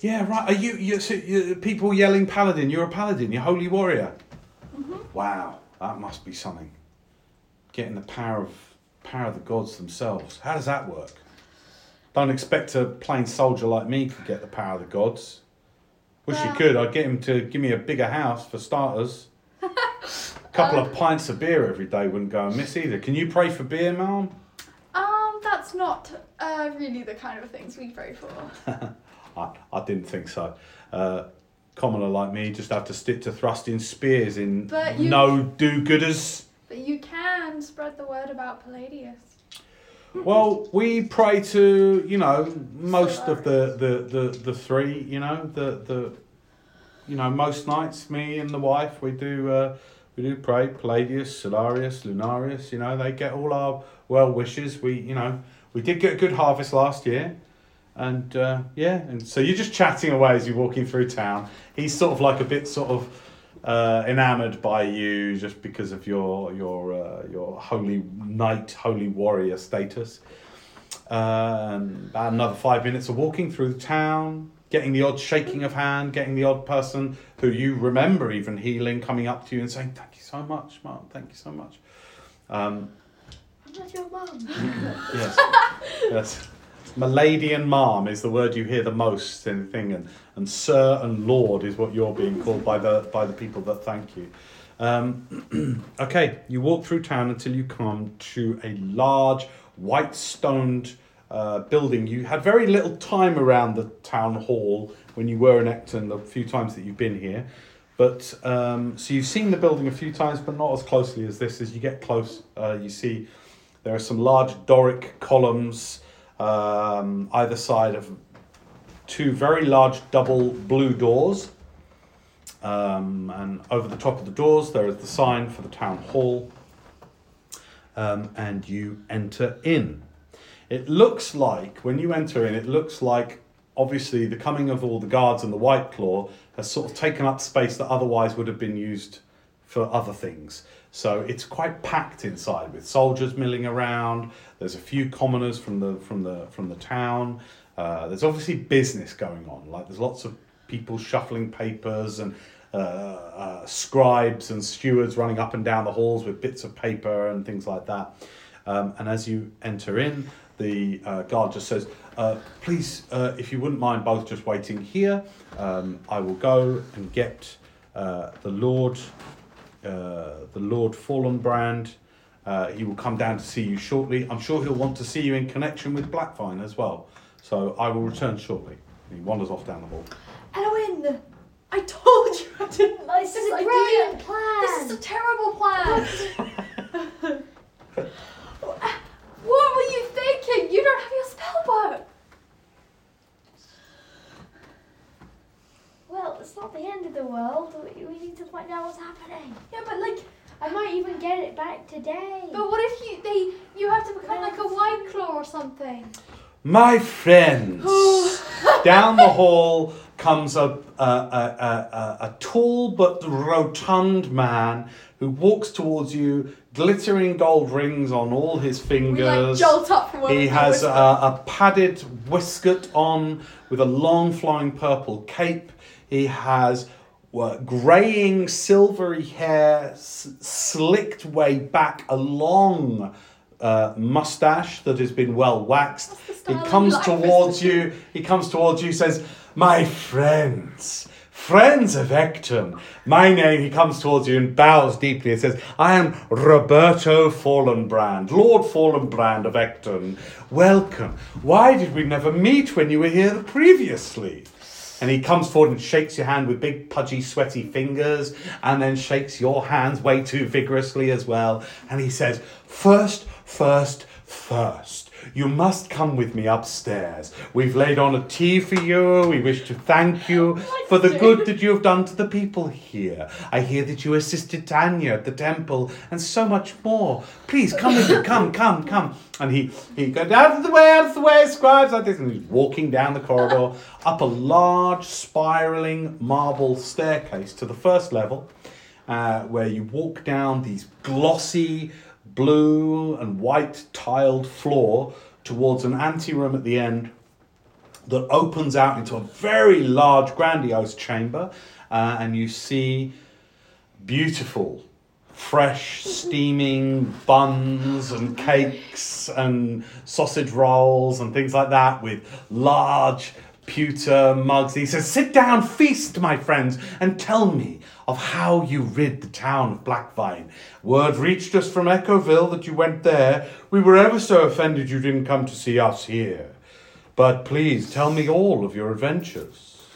Yeah, right. Are you, you, so you people yelling paladin? You're a paladin. You're a holy warrior. Mm-hmm. Wow, that must be something. Getting the power of power of the gods themselves. How does that work? Don't expect a plain soldier like me to get the power of the gods. Wish you Well- could. I'd get him to give me a bigger house for starters. A couple of pints of beer every day wouldn't go amiss either. Can you pray for beer, Mum? That's not uh, really the kind of things we pray for. I, I didn't think so. Uh, commoner like me just have to stick to thrusting spears in But you- no do-gooders. But you can spread the word about Palladius. Well, we pray to you know most of the the, the, the three. You know the the you know most nights. Me and the wife we do uh, we do pray Palladius, Solarius, Lunarius. You know they get all our well wishes. We you know we did get a good harvest last year. And uh, yeah, and so you're just chatting away as you're walking through town. He's sort of like a bit sort of uh, enamored by you just because of your your uh, your holy knight, holy warrior status. And about another five minutes of walking through the town, getting the odd shaking of hand, getting the odd person who you remember even healing coming up to you and saying, "Thank you so much, Mark. Thank you so much." Um, I'm your mum. yes, yes. My lady and ma'am is the word you hear the most in the thing, and, and sir and lord is what you're being called by the by the people that thank you. Um, okay, you walk through town until you come to a large white stoned uh, building. You had very little time around the town hall when you were in Ecton the few times that you've been here. But um, so you've seen the building a few times, but not as closely as this. As you get close, uh, you see there are some large Doric columns um, either side of two very large double blue doors. Um, and over the top of the doors, there is the sign for the town hall. Um, and you enter in. It looks like when you enter in, it looks like obviously the coming of all the guards and the White Claw has sort of taken up space that otherwise would have been used for other things. So it's quite packed inside with soldiers milling around. There's a few commoners from the from the from the town. Uh, there's obviously business going on. Like there's lots of people shuffling papers and uh, uh, scribes and stewards running up and down the halls with bits of paper and things like that. Um, and as you enter in, the uh, guard just says, uh, "Please, uh, if you wouldn't mind, both just waiting here. Um, I will go and get the Lord, uh, the Lord Fallenbrand. Uh, he will come down to see you shortly. I'm sure he'll want to see you in connection with Blackvine as well. So I will return shortly." He wanders off down the hall. Elwyn, I told you I didn't like This this is a idea. brilliant plan. This is a terrible plan. what were you thinking? You don't have your spell book. Well, it's not the end of the world. We, we need to find out what's happening. Yeah, but like, I might even get it back today. but what if you they you have to become like a white claw or something? My friends, down the hall comes a, a, a, a, a, a tall but rotund man who walks towards you, glittering gold rings on all his We like fingers. jolt up from He has a, a padded waistcoat on with a long flowing purple cape. He has uh, greying silvery hair s- slicked way back a long uh, mustache that has been well waxed. He comes towards you. He comes towards you. Says, "My friends." Friends of Ecton, my name, he comes towards you and bows deeply and says, I am Roberto Fallenbrand, Lord Fallenbrand of Ecton. Welcome. Why did we never meet when you were here previously? And he comes forward and shakes your hand with big, pudgy, sweaty fingers, and then shakes your hands way too vigorously as well. And he says, First, first, first. You must come with me upstairs. We've laid on a tea for you. We wish to thank you for the good that you have done to the people here. I hear that you assisted Tanya at the temple and so much more. Please come with me. Come, come, come. And he, he goes, out of the way, out of the way, scribes, like this. And he's walking down the corridor up a large, spiraling marble staircase to the first level, uh, where you walk down these glossy, blue and white tiled floor towards an anteroom at the end that opens out into a very large, grandiose chamber, uh, and you see beautiful, fresh, steaming buns and cakes and sausage rolls and things like that with large pewter mugs. He says, Sit down, feast, my friends, and tell me of how you rid the town of Blackvine. Word reached us from Echoville that you went there. We were ever so offended you didn't come to see us here. But please tell me all of your adventures.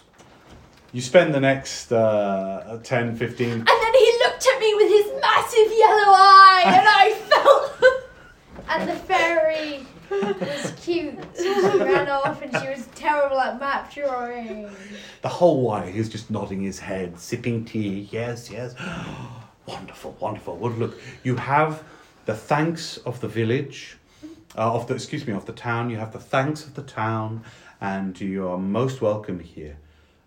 You spend the next uh, 10, 15. And then he looked at me with his massive yellow eye, and I felt. And the fairy was cute. She ran off and she was terrible at map drawing. The whole while he's just nodding his head, sipping tea. Yes, yes. wonderful, wonderful. Well, look, you have the thanks of the village, uh, of the excuse me, of the town. You have the thanks of the town, and you are most welcome here.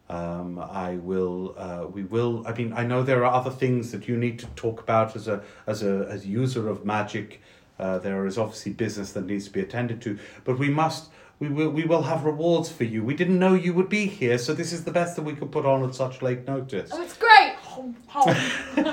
Um, I will. Uh, we will. I mean, I know there are other things that you need to talk about as a as a as user of magic. Uh, there is obviously business that needs to be attended to, but we must. We will. We will have rewards for you. We didn't know you would be here, so this is the best that we could put on at such late notice. Oh, it's great.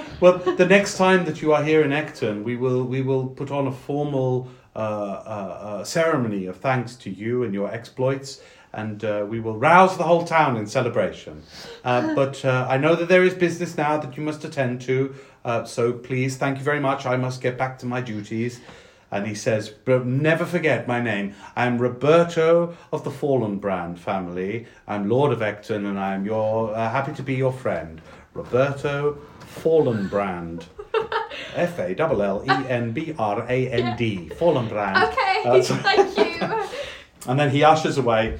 Well, the next time that you are here in Ecton, we will we will put on a formal uh, uh, uh, ceremony of thanks to you and your exploits, and uh, we will rouse the whole town in celebration. Uh, but uh, I know that there is business now that you must attend to, uh, so please, thank you very much. I must get back to my duties. And he says, "But never forget my name. I'm Roberto of the Fallen Brand family. I'm Lord of Ecton, and I am your uh, happy to be your friend, Roberto Fallen Brand. F A L L E N B R A N D. Fallen Brand. Okay, Uh, so- thank you. and then he ushers away.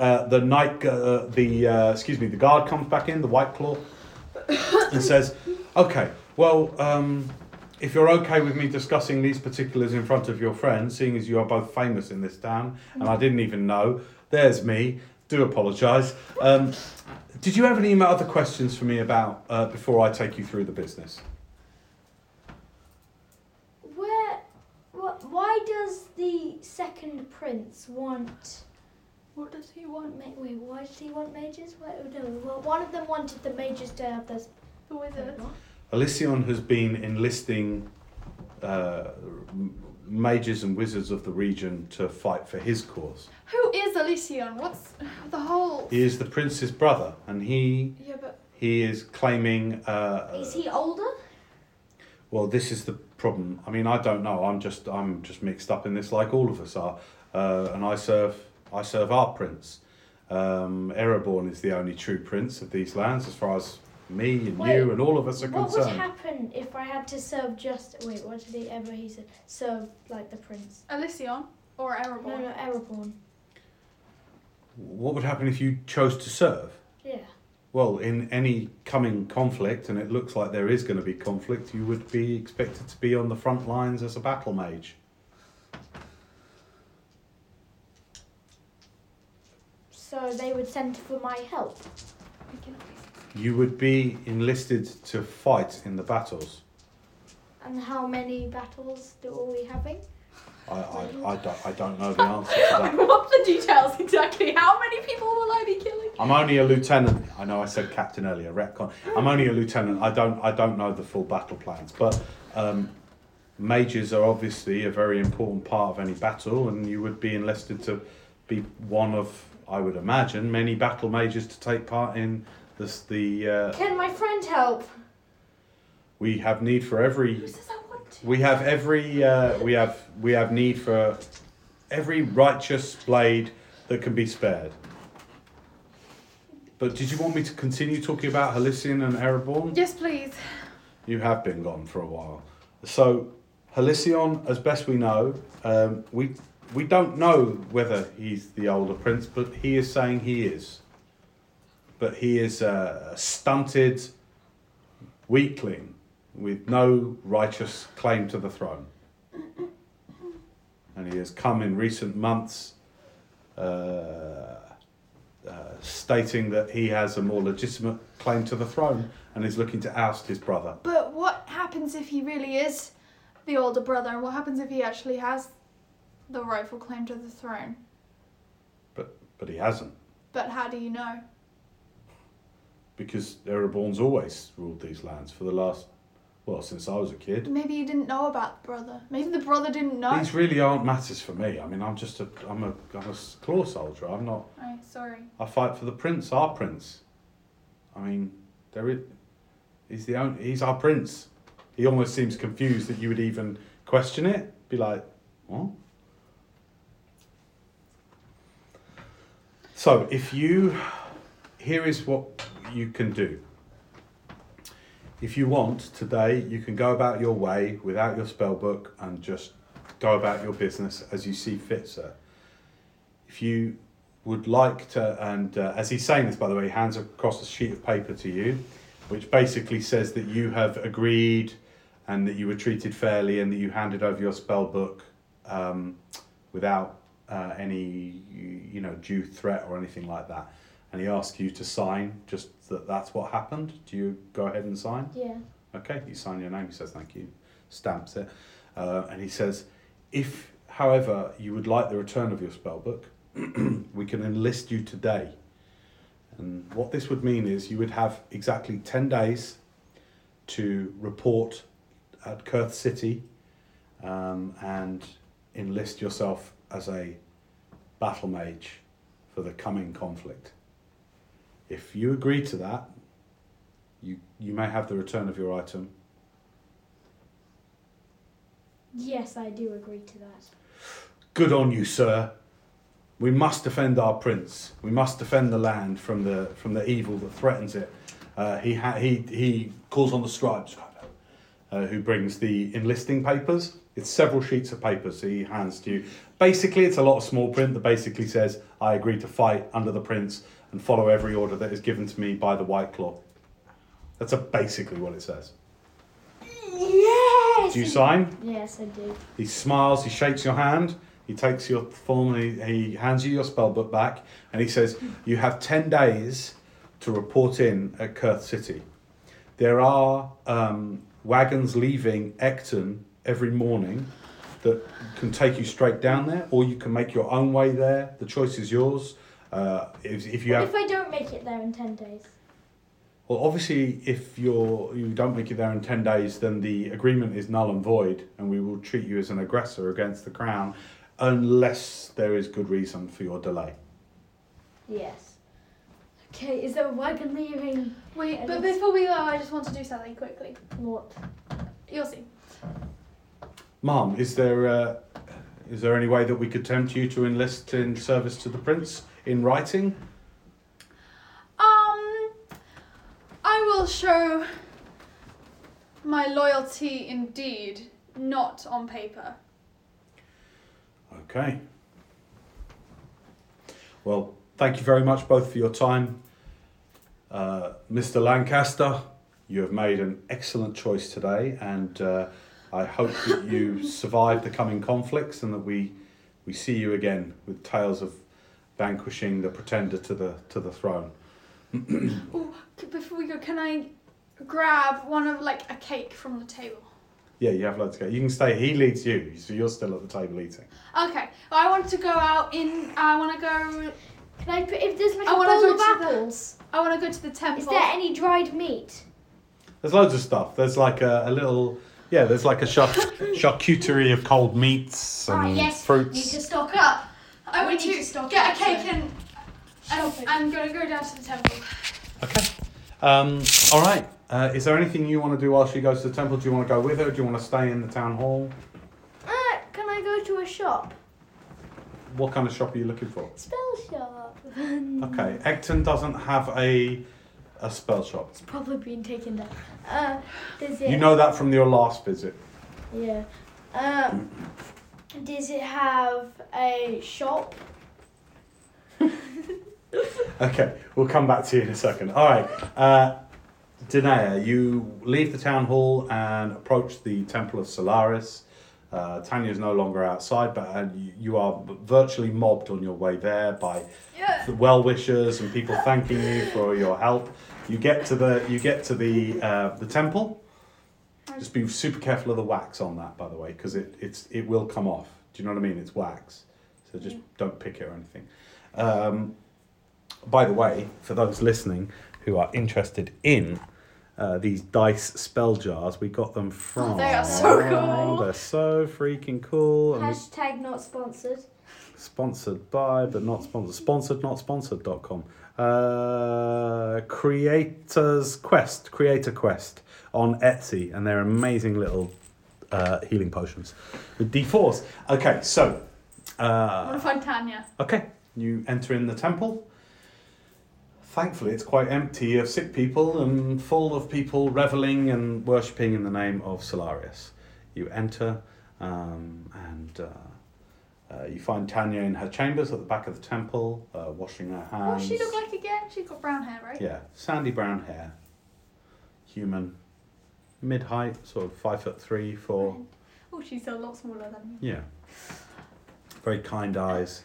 Uh, the night, uh, the uh, excuse me, the guard comes back in, the White Claw, and says, "Okay, well, um, if you're okay with me discussing these particulars in front of your friends, seeing as you are both famous in this town, and I didn't even know, there's me. Do apologise. Um, did you have any other questions for me about uh, before I take you through the business? Where, wh- why does the second prince want? What does he want? Ma- wait, why does he want mages? Why, no, well, one of them wanted the mages to have this. The wizard. Elysion has been enlisting uh, mages and wizards of the region to fight for his cause. Who is Elysion? What's the whole? He is the prince's brother, and he Yeah, but he is claiming. Uh, Is he older? Well, this is the problem. I mean, I don't know. I'm just I'm just mixed up in this, like all of us are. Uh, and I serve I serve our prince. Um, Ereborn is the only true prince of these lands, as far as me and Wait, you and all of us are concerned. What would happen if I had to serve just? Wait, what did he ever? He said serve like the prince. Elysion or Erebor? No, no, Ereborn. What would happen if you chose to serve? Yeah. Well, in any coming conflict, and it looks like there is going to be conflict, you would be expected to be on the front lines as a battle mage. So they would send for my help. We can- You would be enlisted to fight in the battles. And how many battles do are we having? I, I, I, don't, I don't know the answer to that. What the details exactly? How many people will I be killing? I'm only a lieutenant. I know I said captain earlier. Retcon. I'm only a lieutenant. I don't. I don't know the full battle plans. But um, mages are obviously a very important part of any battle, and you would be enlisted to be one of, I would imagine, many battle mages to take part in The uh, Can my friend help? we have need for every. Who says I want to? We have every. Uh, we have. We have need for every righteous blade that can be spared. But did you want me to continue talking about Halcyon and Ereborn? Yes, please. You have been gone for a while. So, Halcyon, as best we know, um, we we don't know whether he's the older prince, but he is saying he is. But he is a stunted weakling with no righteous claim to the throne. And he has come in recent months uh, uh, stating that he has a more legitimate claim to the throne and is looking to oust his brother. But what happens if he really is the older brother? And what happens if he actually has the rightful claim to the throne? But but he hasn't But how do you know? Because Ereborn's always ruled these lands for the last well since I was a kid. Maybe you didn't know about the brother. Maybe the brother didn't know. These really aren't matters for me. I mean, I'm just a I'm a I'm a claw soldier. I'm not. Oh, sorry. I fight for the prince, our prince. I mean, there is. He's the only. He's our prince. He almost seems confused that you would even question it. Be like, what? So if you, here is what you can do. If you want today, you can go about your way without your spell book and just go about your business as you see fit, sir. If you would like to, and uh, as he's saying this, by the way, he hands across a sheet of paper to you, which basically says that you have agreed and that you were treated fairly and that you handed over your spell book um, without uh, any, you know, due threat or anything like that. And he asks you to sign just that that's what happened. Do you go ahead and sign? Yeah. Okay, you sign your name, he says thank you, stamps it, uh, and he says, if, however, you would like the return of your spell book, we can enlist you today. And what this would mean is you would have exactly 10 days to report at Kurth City um, and enlist yourself as a battle mage for the coming conflict. If you agree to that, you you may have the return of your item. Yes, I do agree to that. Good on you, sir. We must defend our prince. We must defend the land from the from the evil that threatens it. Uh, he ha- he he calls on the scribes, uh, who brings the enlisting papers. It's several sheets of papers he hands to you. Basically, it's a lot of small print that basically says, "I agree to fight under the prince and follow every order that is given to me by the White Claw." That's a basically what it says. Yes! Do you sign? Yes, I do. He smiles, he shakes your hand, he takes your form, and he, he hands you your spell book back, and he says, You have 10 days to report in at Kurth City. There are um, wagons leaving Ecton every morning that can take you straight down there, or you can make your own way there. The choice is yours. Uh, if, if you What have if I don't make it there in 10 days? Well, obviously, if you're you don't make it there in ten days, then the agreement is null and void, and we will treat you as an aggressor against the crown, unless there is good reason for your delay. Yes. Okay, is there a wagon leaving? Wait, I but don't- before we go, I just want to do something quickly. What? You'll see. Mom, is there uh, is there any way that we could tempt you to enlist in service to the prince in writing? Um, I will show my loyalty indeed, not on paper. Okay. Well, thank you very much both for your time. Uh, Mr. Lancaster, you have made an excellent choice today, and uh, I hope that you survive the coming conflicts and that we, we see you again with tales of vanquishing the pretender to the, to the throne. Oh, before we go, can I grab one of like a cake from the table? Yeah, you have loads to go. You can stay. He leads you, so you're still at the table eating. Okay, I want to go out in. I want to go. Can I put, if there's like I a wanna bowl go of to the- apples, I want to go to the temple. is there any dried meat? There's loads of stuff. There's like a, a little, yeah. There's like a char- charcuterie of cold meats and Ah, yes. fruits. Need to stock up. I We want need to to stock get up, a cake so- and, and Shopping. I'm gonna go down to the temple. Okay. Um, all right. Uh, is there anything you want to do while she goes to the temple? Do you want to go with her? Do you want to stay in the town hall? Uh, can I go to a shop? What kind of shop are you looking for? Spell shop. Okay. Ecton doesn't have a a spell shop. It's probably been taken down. Uh, does it? You know that from your last visit. Yeah. Um, does it have a shop? Okay, we'll come back to you in a second. All right, uh, Danae, you leave the town hall and approach the Temple of Solaris. Uh, Tanya is no longer outside, but uh, you- you are virtually mobbed on your way there by Yeah. the well wishers and people thanking you for your help. You get to the you get to the uh, the temple. Just be super careful of the wax on that, by the way, because it it's it will come off. Do you know what I mean? It's wax, so just don't pick it or anything. Um, by the way, for those listening who are interested in uh, these dice spell jars, we got them from. Oh, they are so cool. They're so freaking cool. Hashtag not sponsored. Sponsored by, but not sponsored. Sponsored, not sponsored.com. Uh, Creators Quest, Creator Quest on Etsy, and they're amazing little uh, healing potions with D4s. Okay, so, I uh, want to find Tanya. okay, you enter in the temple. Thankfully, it's quite empty of sick people and full of people reveling and worshipping in the name of Solarius. You enter, um, and uh, uh, you find Tanya in her chambers at the back of the temple, uh, washing her hands. What does she look like again? She's got brown hair, right? Yeah, sandy brown hair, human, mid height, sort of five foot three, four. Oh, she's a lot smaller than me. Yeah, very kind eyes.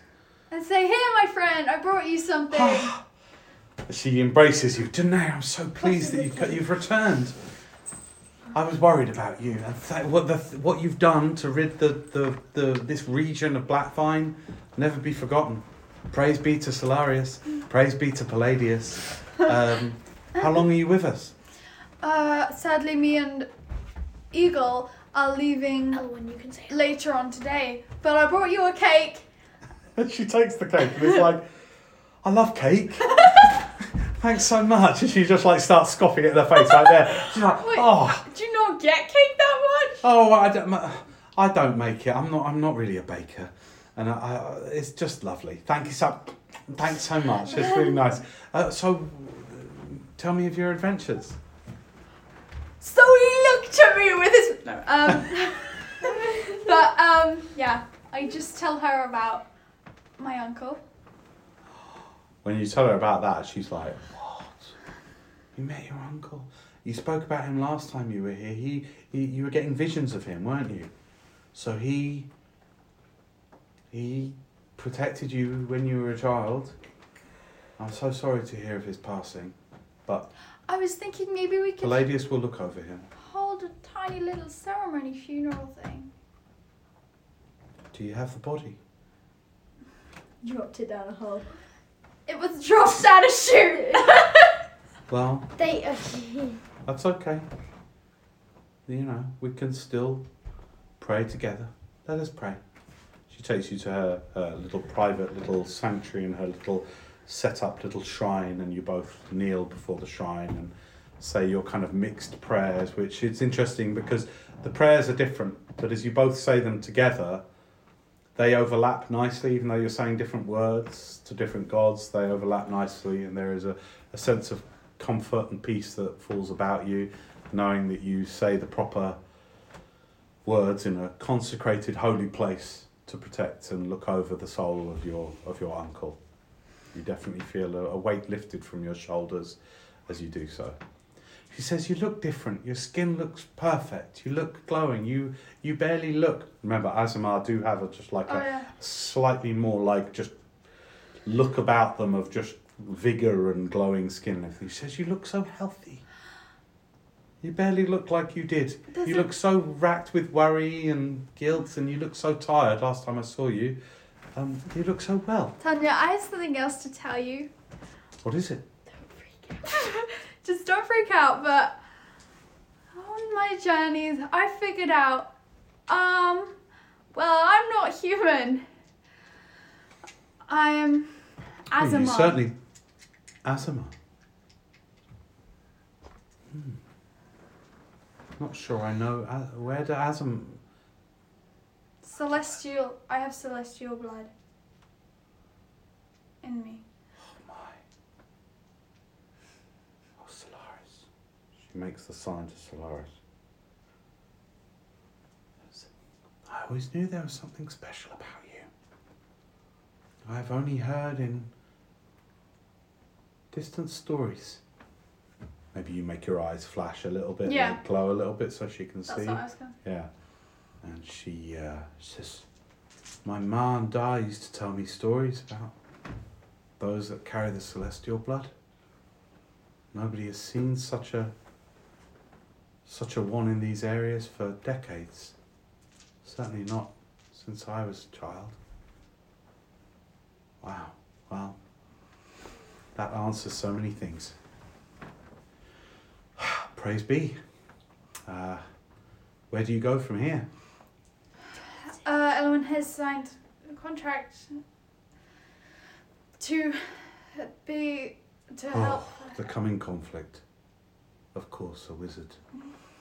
And say, here, my friend, I brought you something. She embraces you. Danae, I'm so pleased that you've, you've returned. I was worried about you and th- what the what you've done to rid the, the, the this region of Blackvine never be forgotten. Praise be to Solarius. Praise be to Palladius. Um, how long are you with us? uh, sadly, me and Eagle are leaving Oh, and you can say. later on today, but I brought you a cake. And she takes the cake and is like, I love cake. Thanks so much. And she just like starts scoffing at her face right there. She's like, Wait, oh. do you not get cake that much? Oh, I don't. I don't make it. I'm not. I'm not really a baker, and I, I, it's just lovely. Thank you so. Thanks so much. It's really nice. Uh, so, tell me of your adventures. So he looked at me with his no. Um, but um, yeah, I just tell her about my uncle. When you tell her about that, she's like, "What? You met your uncle. You spoke about him last time you were here. He, he you were getting visions of him, weren't you? So he he protected you when you were a child. I'm so sorry to hear of his passing, but I was thinking maybe we could Palladius will look over him. hold a tiny little ceremony funeral thing. Do you have the body? Dropped it down a hole. It was dropped out of chute. Well, They. That's okay. You know, we can still pray together. Let us pray. She takes you to her, her little private little sanctuary and her little set up little shrine, and you both kneel before the shrine and say your kind of mixed prayers, which it's interesting because the prayers are different, but as you both say them together, they overlap nicely, even though you're saying different words to different gods, they overlap nicely, and there is a, a sense of comfort and peace that falls about you, knowing that you say the proper words in a consecrated holy place to protect and look over the soul of your of your uncle. You definitely feel a, a weight lifted from your shoulders as you do so. She says, "You look different. Your skin looks perfect. You look glowing. You you barely look." Remember, Aasimar do have a just like oh a yeah. slightly more like just look about them of just vigor and glowing skin. She says, "You look so healthy. You barely look like you did. Does you it- look so racked with worry and guilt, and you look so tired. Last time I saw you, um, you look so well. Tanya, I have something else to tell you. What is it? Just don't freak out, but on my journeys, I figured out, um, well, I'm not human. I am Oh, you certainly, Aasimar. Hmm. Not sure I know. A- Where do Azam? Celestial. I have celestial blood in me. Oh my. Oh, Solaris. She makes the sign to Solaris. I always knew there was something special about you. I've only heard in distant stories. Maybe you make your eyes flash a little bit, Yeah. like glow a little bit so she can That's see. what I was going Yeah. And she uh, says, My ma and da used to tell me stories about those that carry the celestial blood. Nobody has seen such a such a one in these areas for decades. Certainly not since I was a child. Wow. Well, that answers so many things. Praise be. Uh, where do you go from here? Uh, Elwin has signed a contract to be to help. Oh, the coming conflict. Of course, a wizard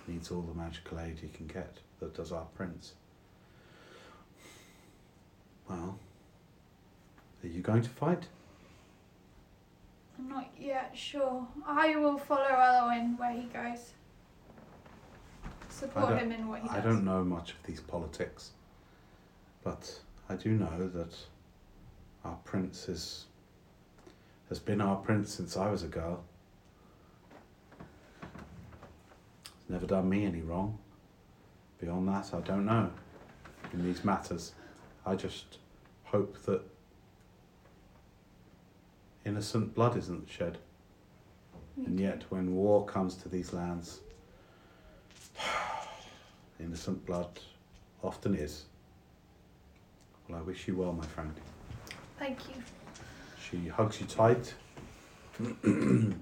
needs all the magical aid he can get. That does our prince. Well, are you going to fight? I'm not yet sure. I will follow Elwin where he goes. Support him in what he does. I don't know much of these politics, but I do know that our prince is, has been our prince since I was a girl. Never done me any wrong. Beyond that, I don't know in these matters. I just hope that innocent blood isn't shed. And yet, when war comes to these lands, innocent blood often is. Well, I wish you well, my friend. Thank you. She hugs you tight.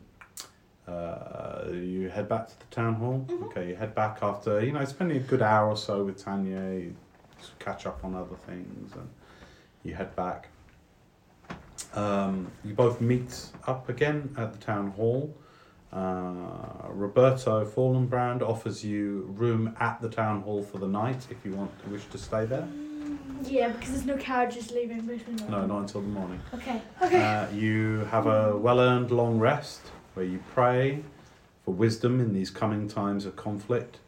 uh, you head back to the town hall. Mhm. Okay, you head back after you know spending a good hour or so with Tanya. You catch up on other things, and you head back. Um, you both meet up again at the town hall. Uh, Roberto Fallenbrand offers you room at the town hall for the night if you want to wish to stay there. Yeah, because there's no carriages leaving. No, not until the morning. Okay. Okay. Uh, you have a well earned long rest where you pray for wisdom in these coming times of conflict.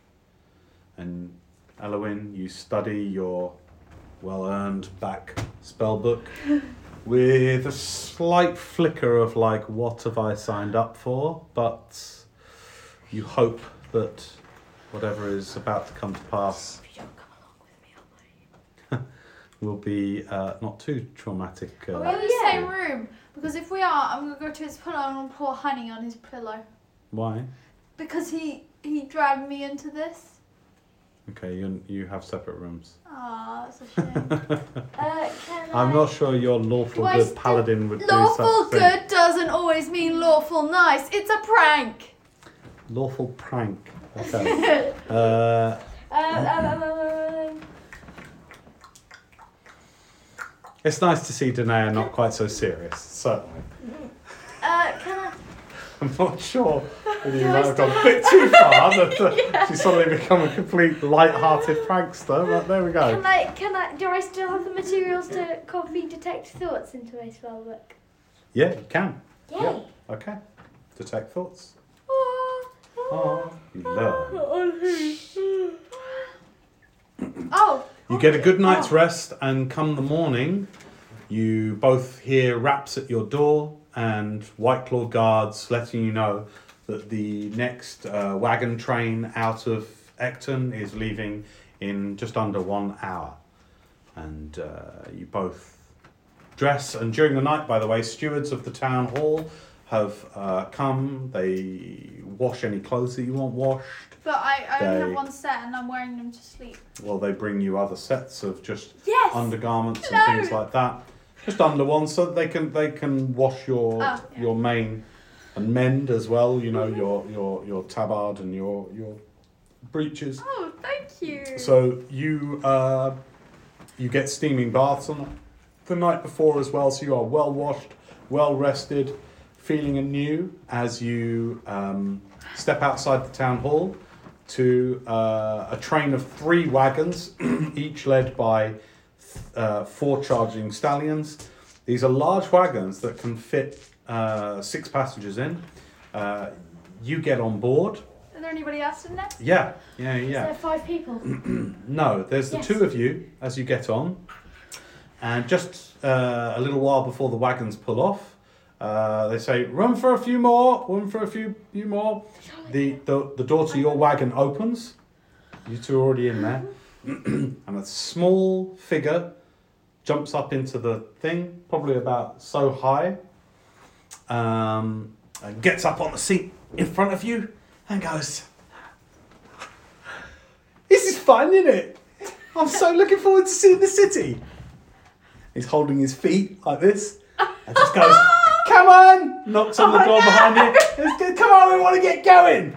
And Elowin, you study your well earned back spell book with a slight flicker of like, what have I signed up for? But you hope that whatever is about to come to pass If you don't come along with me, I'll will be uh, not too traumatic. Are we Uh, in the same room? Because if we are, I'm gonna go to his pillow and pour honey on his pillow. why? Because he he dragged me into this. Okay, you you have separate rooms. Ah, that's a shame. Uh, can I'm I- not sure your lawful Do I good still- paladin would do lawful such thing. good doesn't always mean lawful nice. It's a prank. Lawful prank. Okay. uh, Uh, um, um, um, um, it's nice to see Danae not quite so serious. Certainly. uh, can I? I'm not sure whether you might have gone a bit too far that uh, she's suddenly become a complete light-hearted prankster. But there we go. Can I? Can I? Do I still have the materials to copy detect thoughts into my spell book? Yeah, you can. Yay! Yeah. Okay. Detect thoughts. Oh, Oh, you learn. oh You get a good night's rest, and come the morning, you both hear raps at your door and White Claw guards letting you know that the next uh, wagon train out of Ecton is leaving in just under one hour. And uh, you both dress, and during the night, by the way, stewards of the town hall have uh, come. They wash any clothes that you want washed. But I, I only They- have one set and I'm wearing them to sleep. Well, they bring you other sets of just Yes. undergarments No. and things like that. Just under one, so they can they can wash your Oh, yeah. your mane and mend as well. You know your your your tabard and your your breeches. Oh, thank you. So you uh, you get steaming baths on the night before as well. So you are well washed, well rested, feeling anew as you um, step outside the town hall to uh, a train of three wagons, each led by uh, four charging stallions. These are large wagons that can fit uh, six passengers in. Uh, you get on board. Is there anybody else in there? Yeah, yeah, Is yeah. there five people? No, there's the Yes. two of you as you get on, and just uh, a little while before the wagons pull off, uh, they say, "Run for a few more, run for a few, few more." The, the the door to your wagon opens. You two are already in there, and a small figure jumps up into the thing, probably about so high, um, and gets up on the seat in front of you and goes. This is fun, isn't it? I'm so looking forward to seeing the city. He's holding his feet like this and just goes, Come on! Knocks on the door behind you. Come on, we want to get going.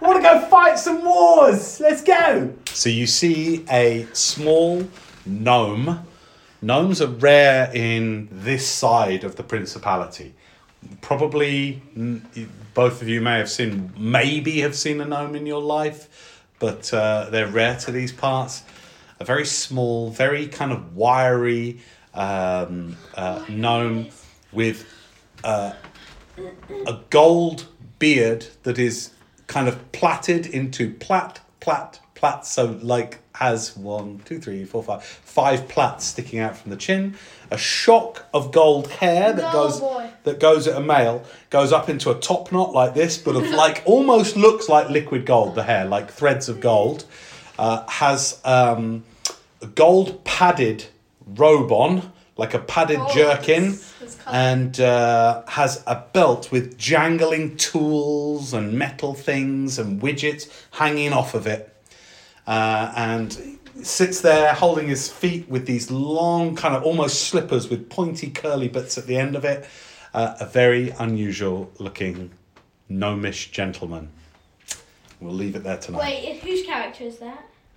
We want to go fight some wars. Let's go. So you see a small gnome. Gnomes are rare in this side of the principality. Probably both of you may have seen, maybe have seen a gnome in your life, but uh, they're rare to these parts. A very small, very kind of wiry um, uh, gnome with uh, a gold beard that is kind of plaited into plait, plait, plait. So like has one, two, three, four, five, five plaits sticking out from the chin. A shock of gold hair that No, goes boy. that goes at a male goes up into a top knot like this, but of like almost looks like liquid gold. The hair, like threads of gold, uh, has um, a gold padded robe on, like a padded Oh, jerkin, colour. and uh, has a belt with jangling tools and metal things and widgets hanging off of it. Uh, and sits there holding his feet with these long, kind of almost slippers with pointy, curly bits at the end of it. Uh, a very unusual looking gnomish gentleman. We'll leave it there tonight. Wait, whose character is that?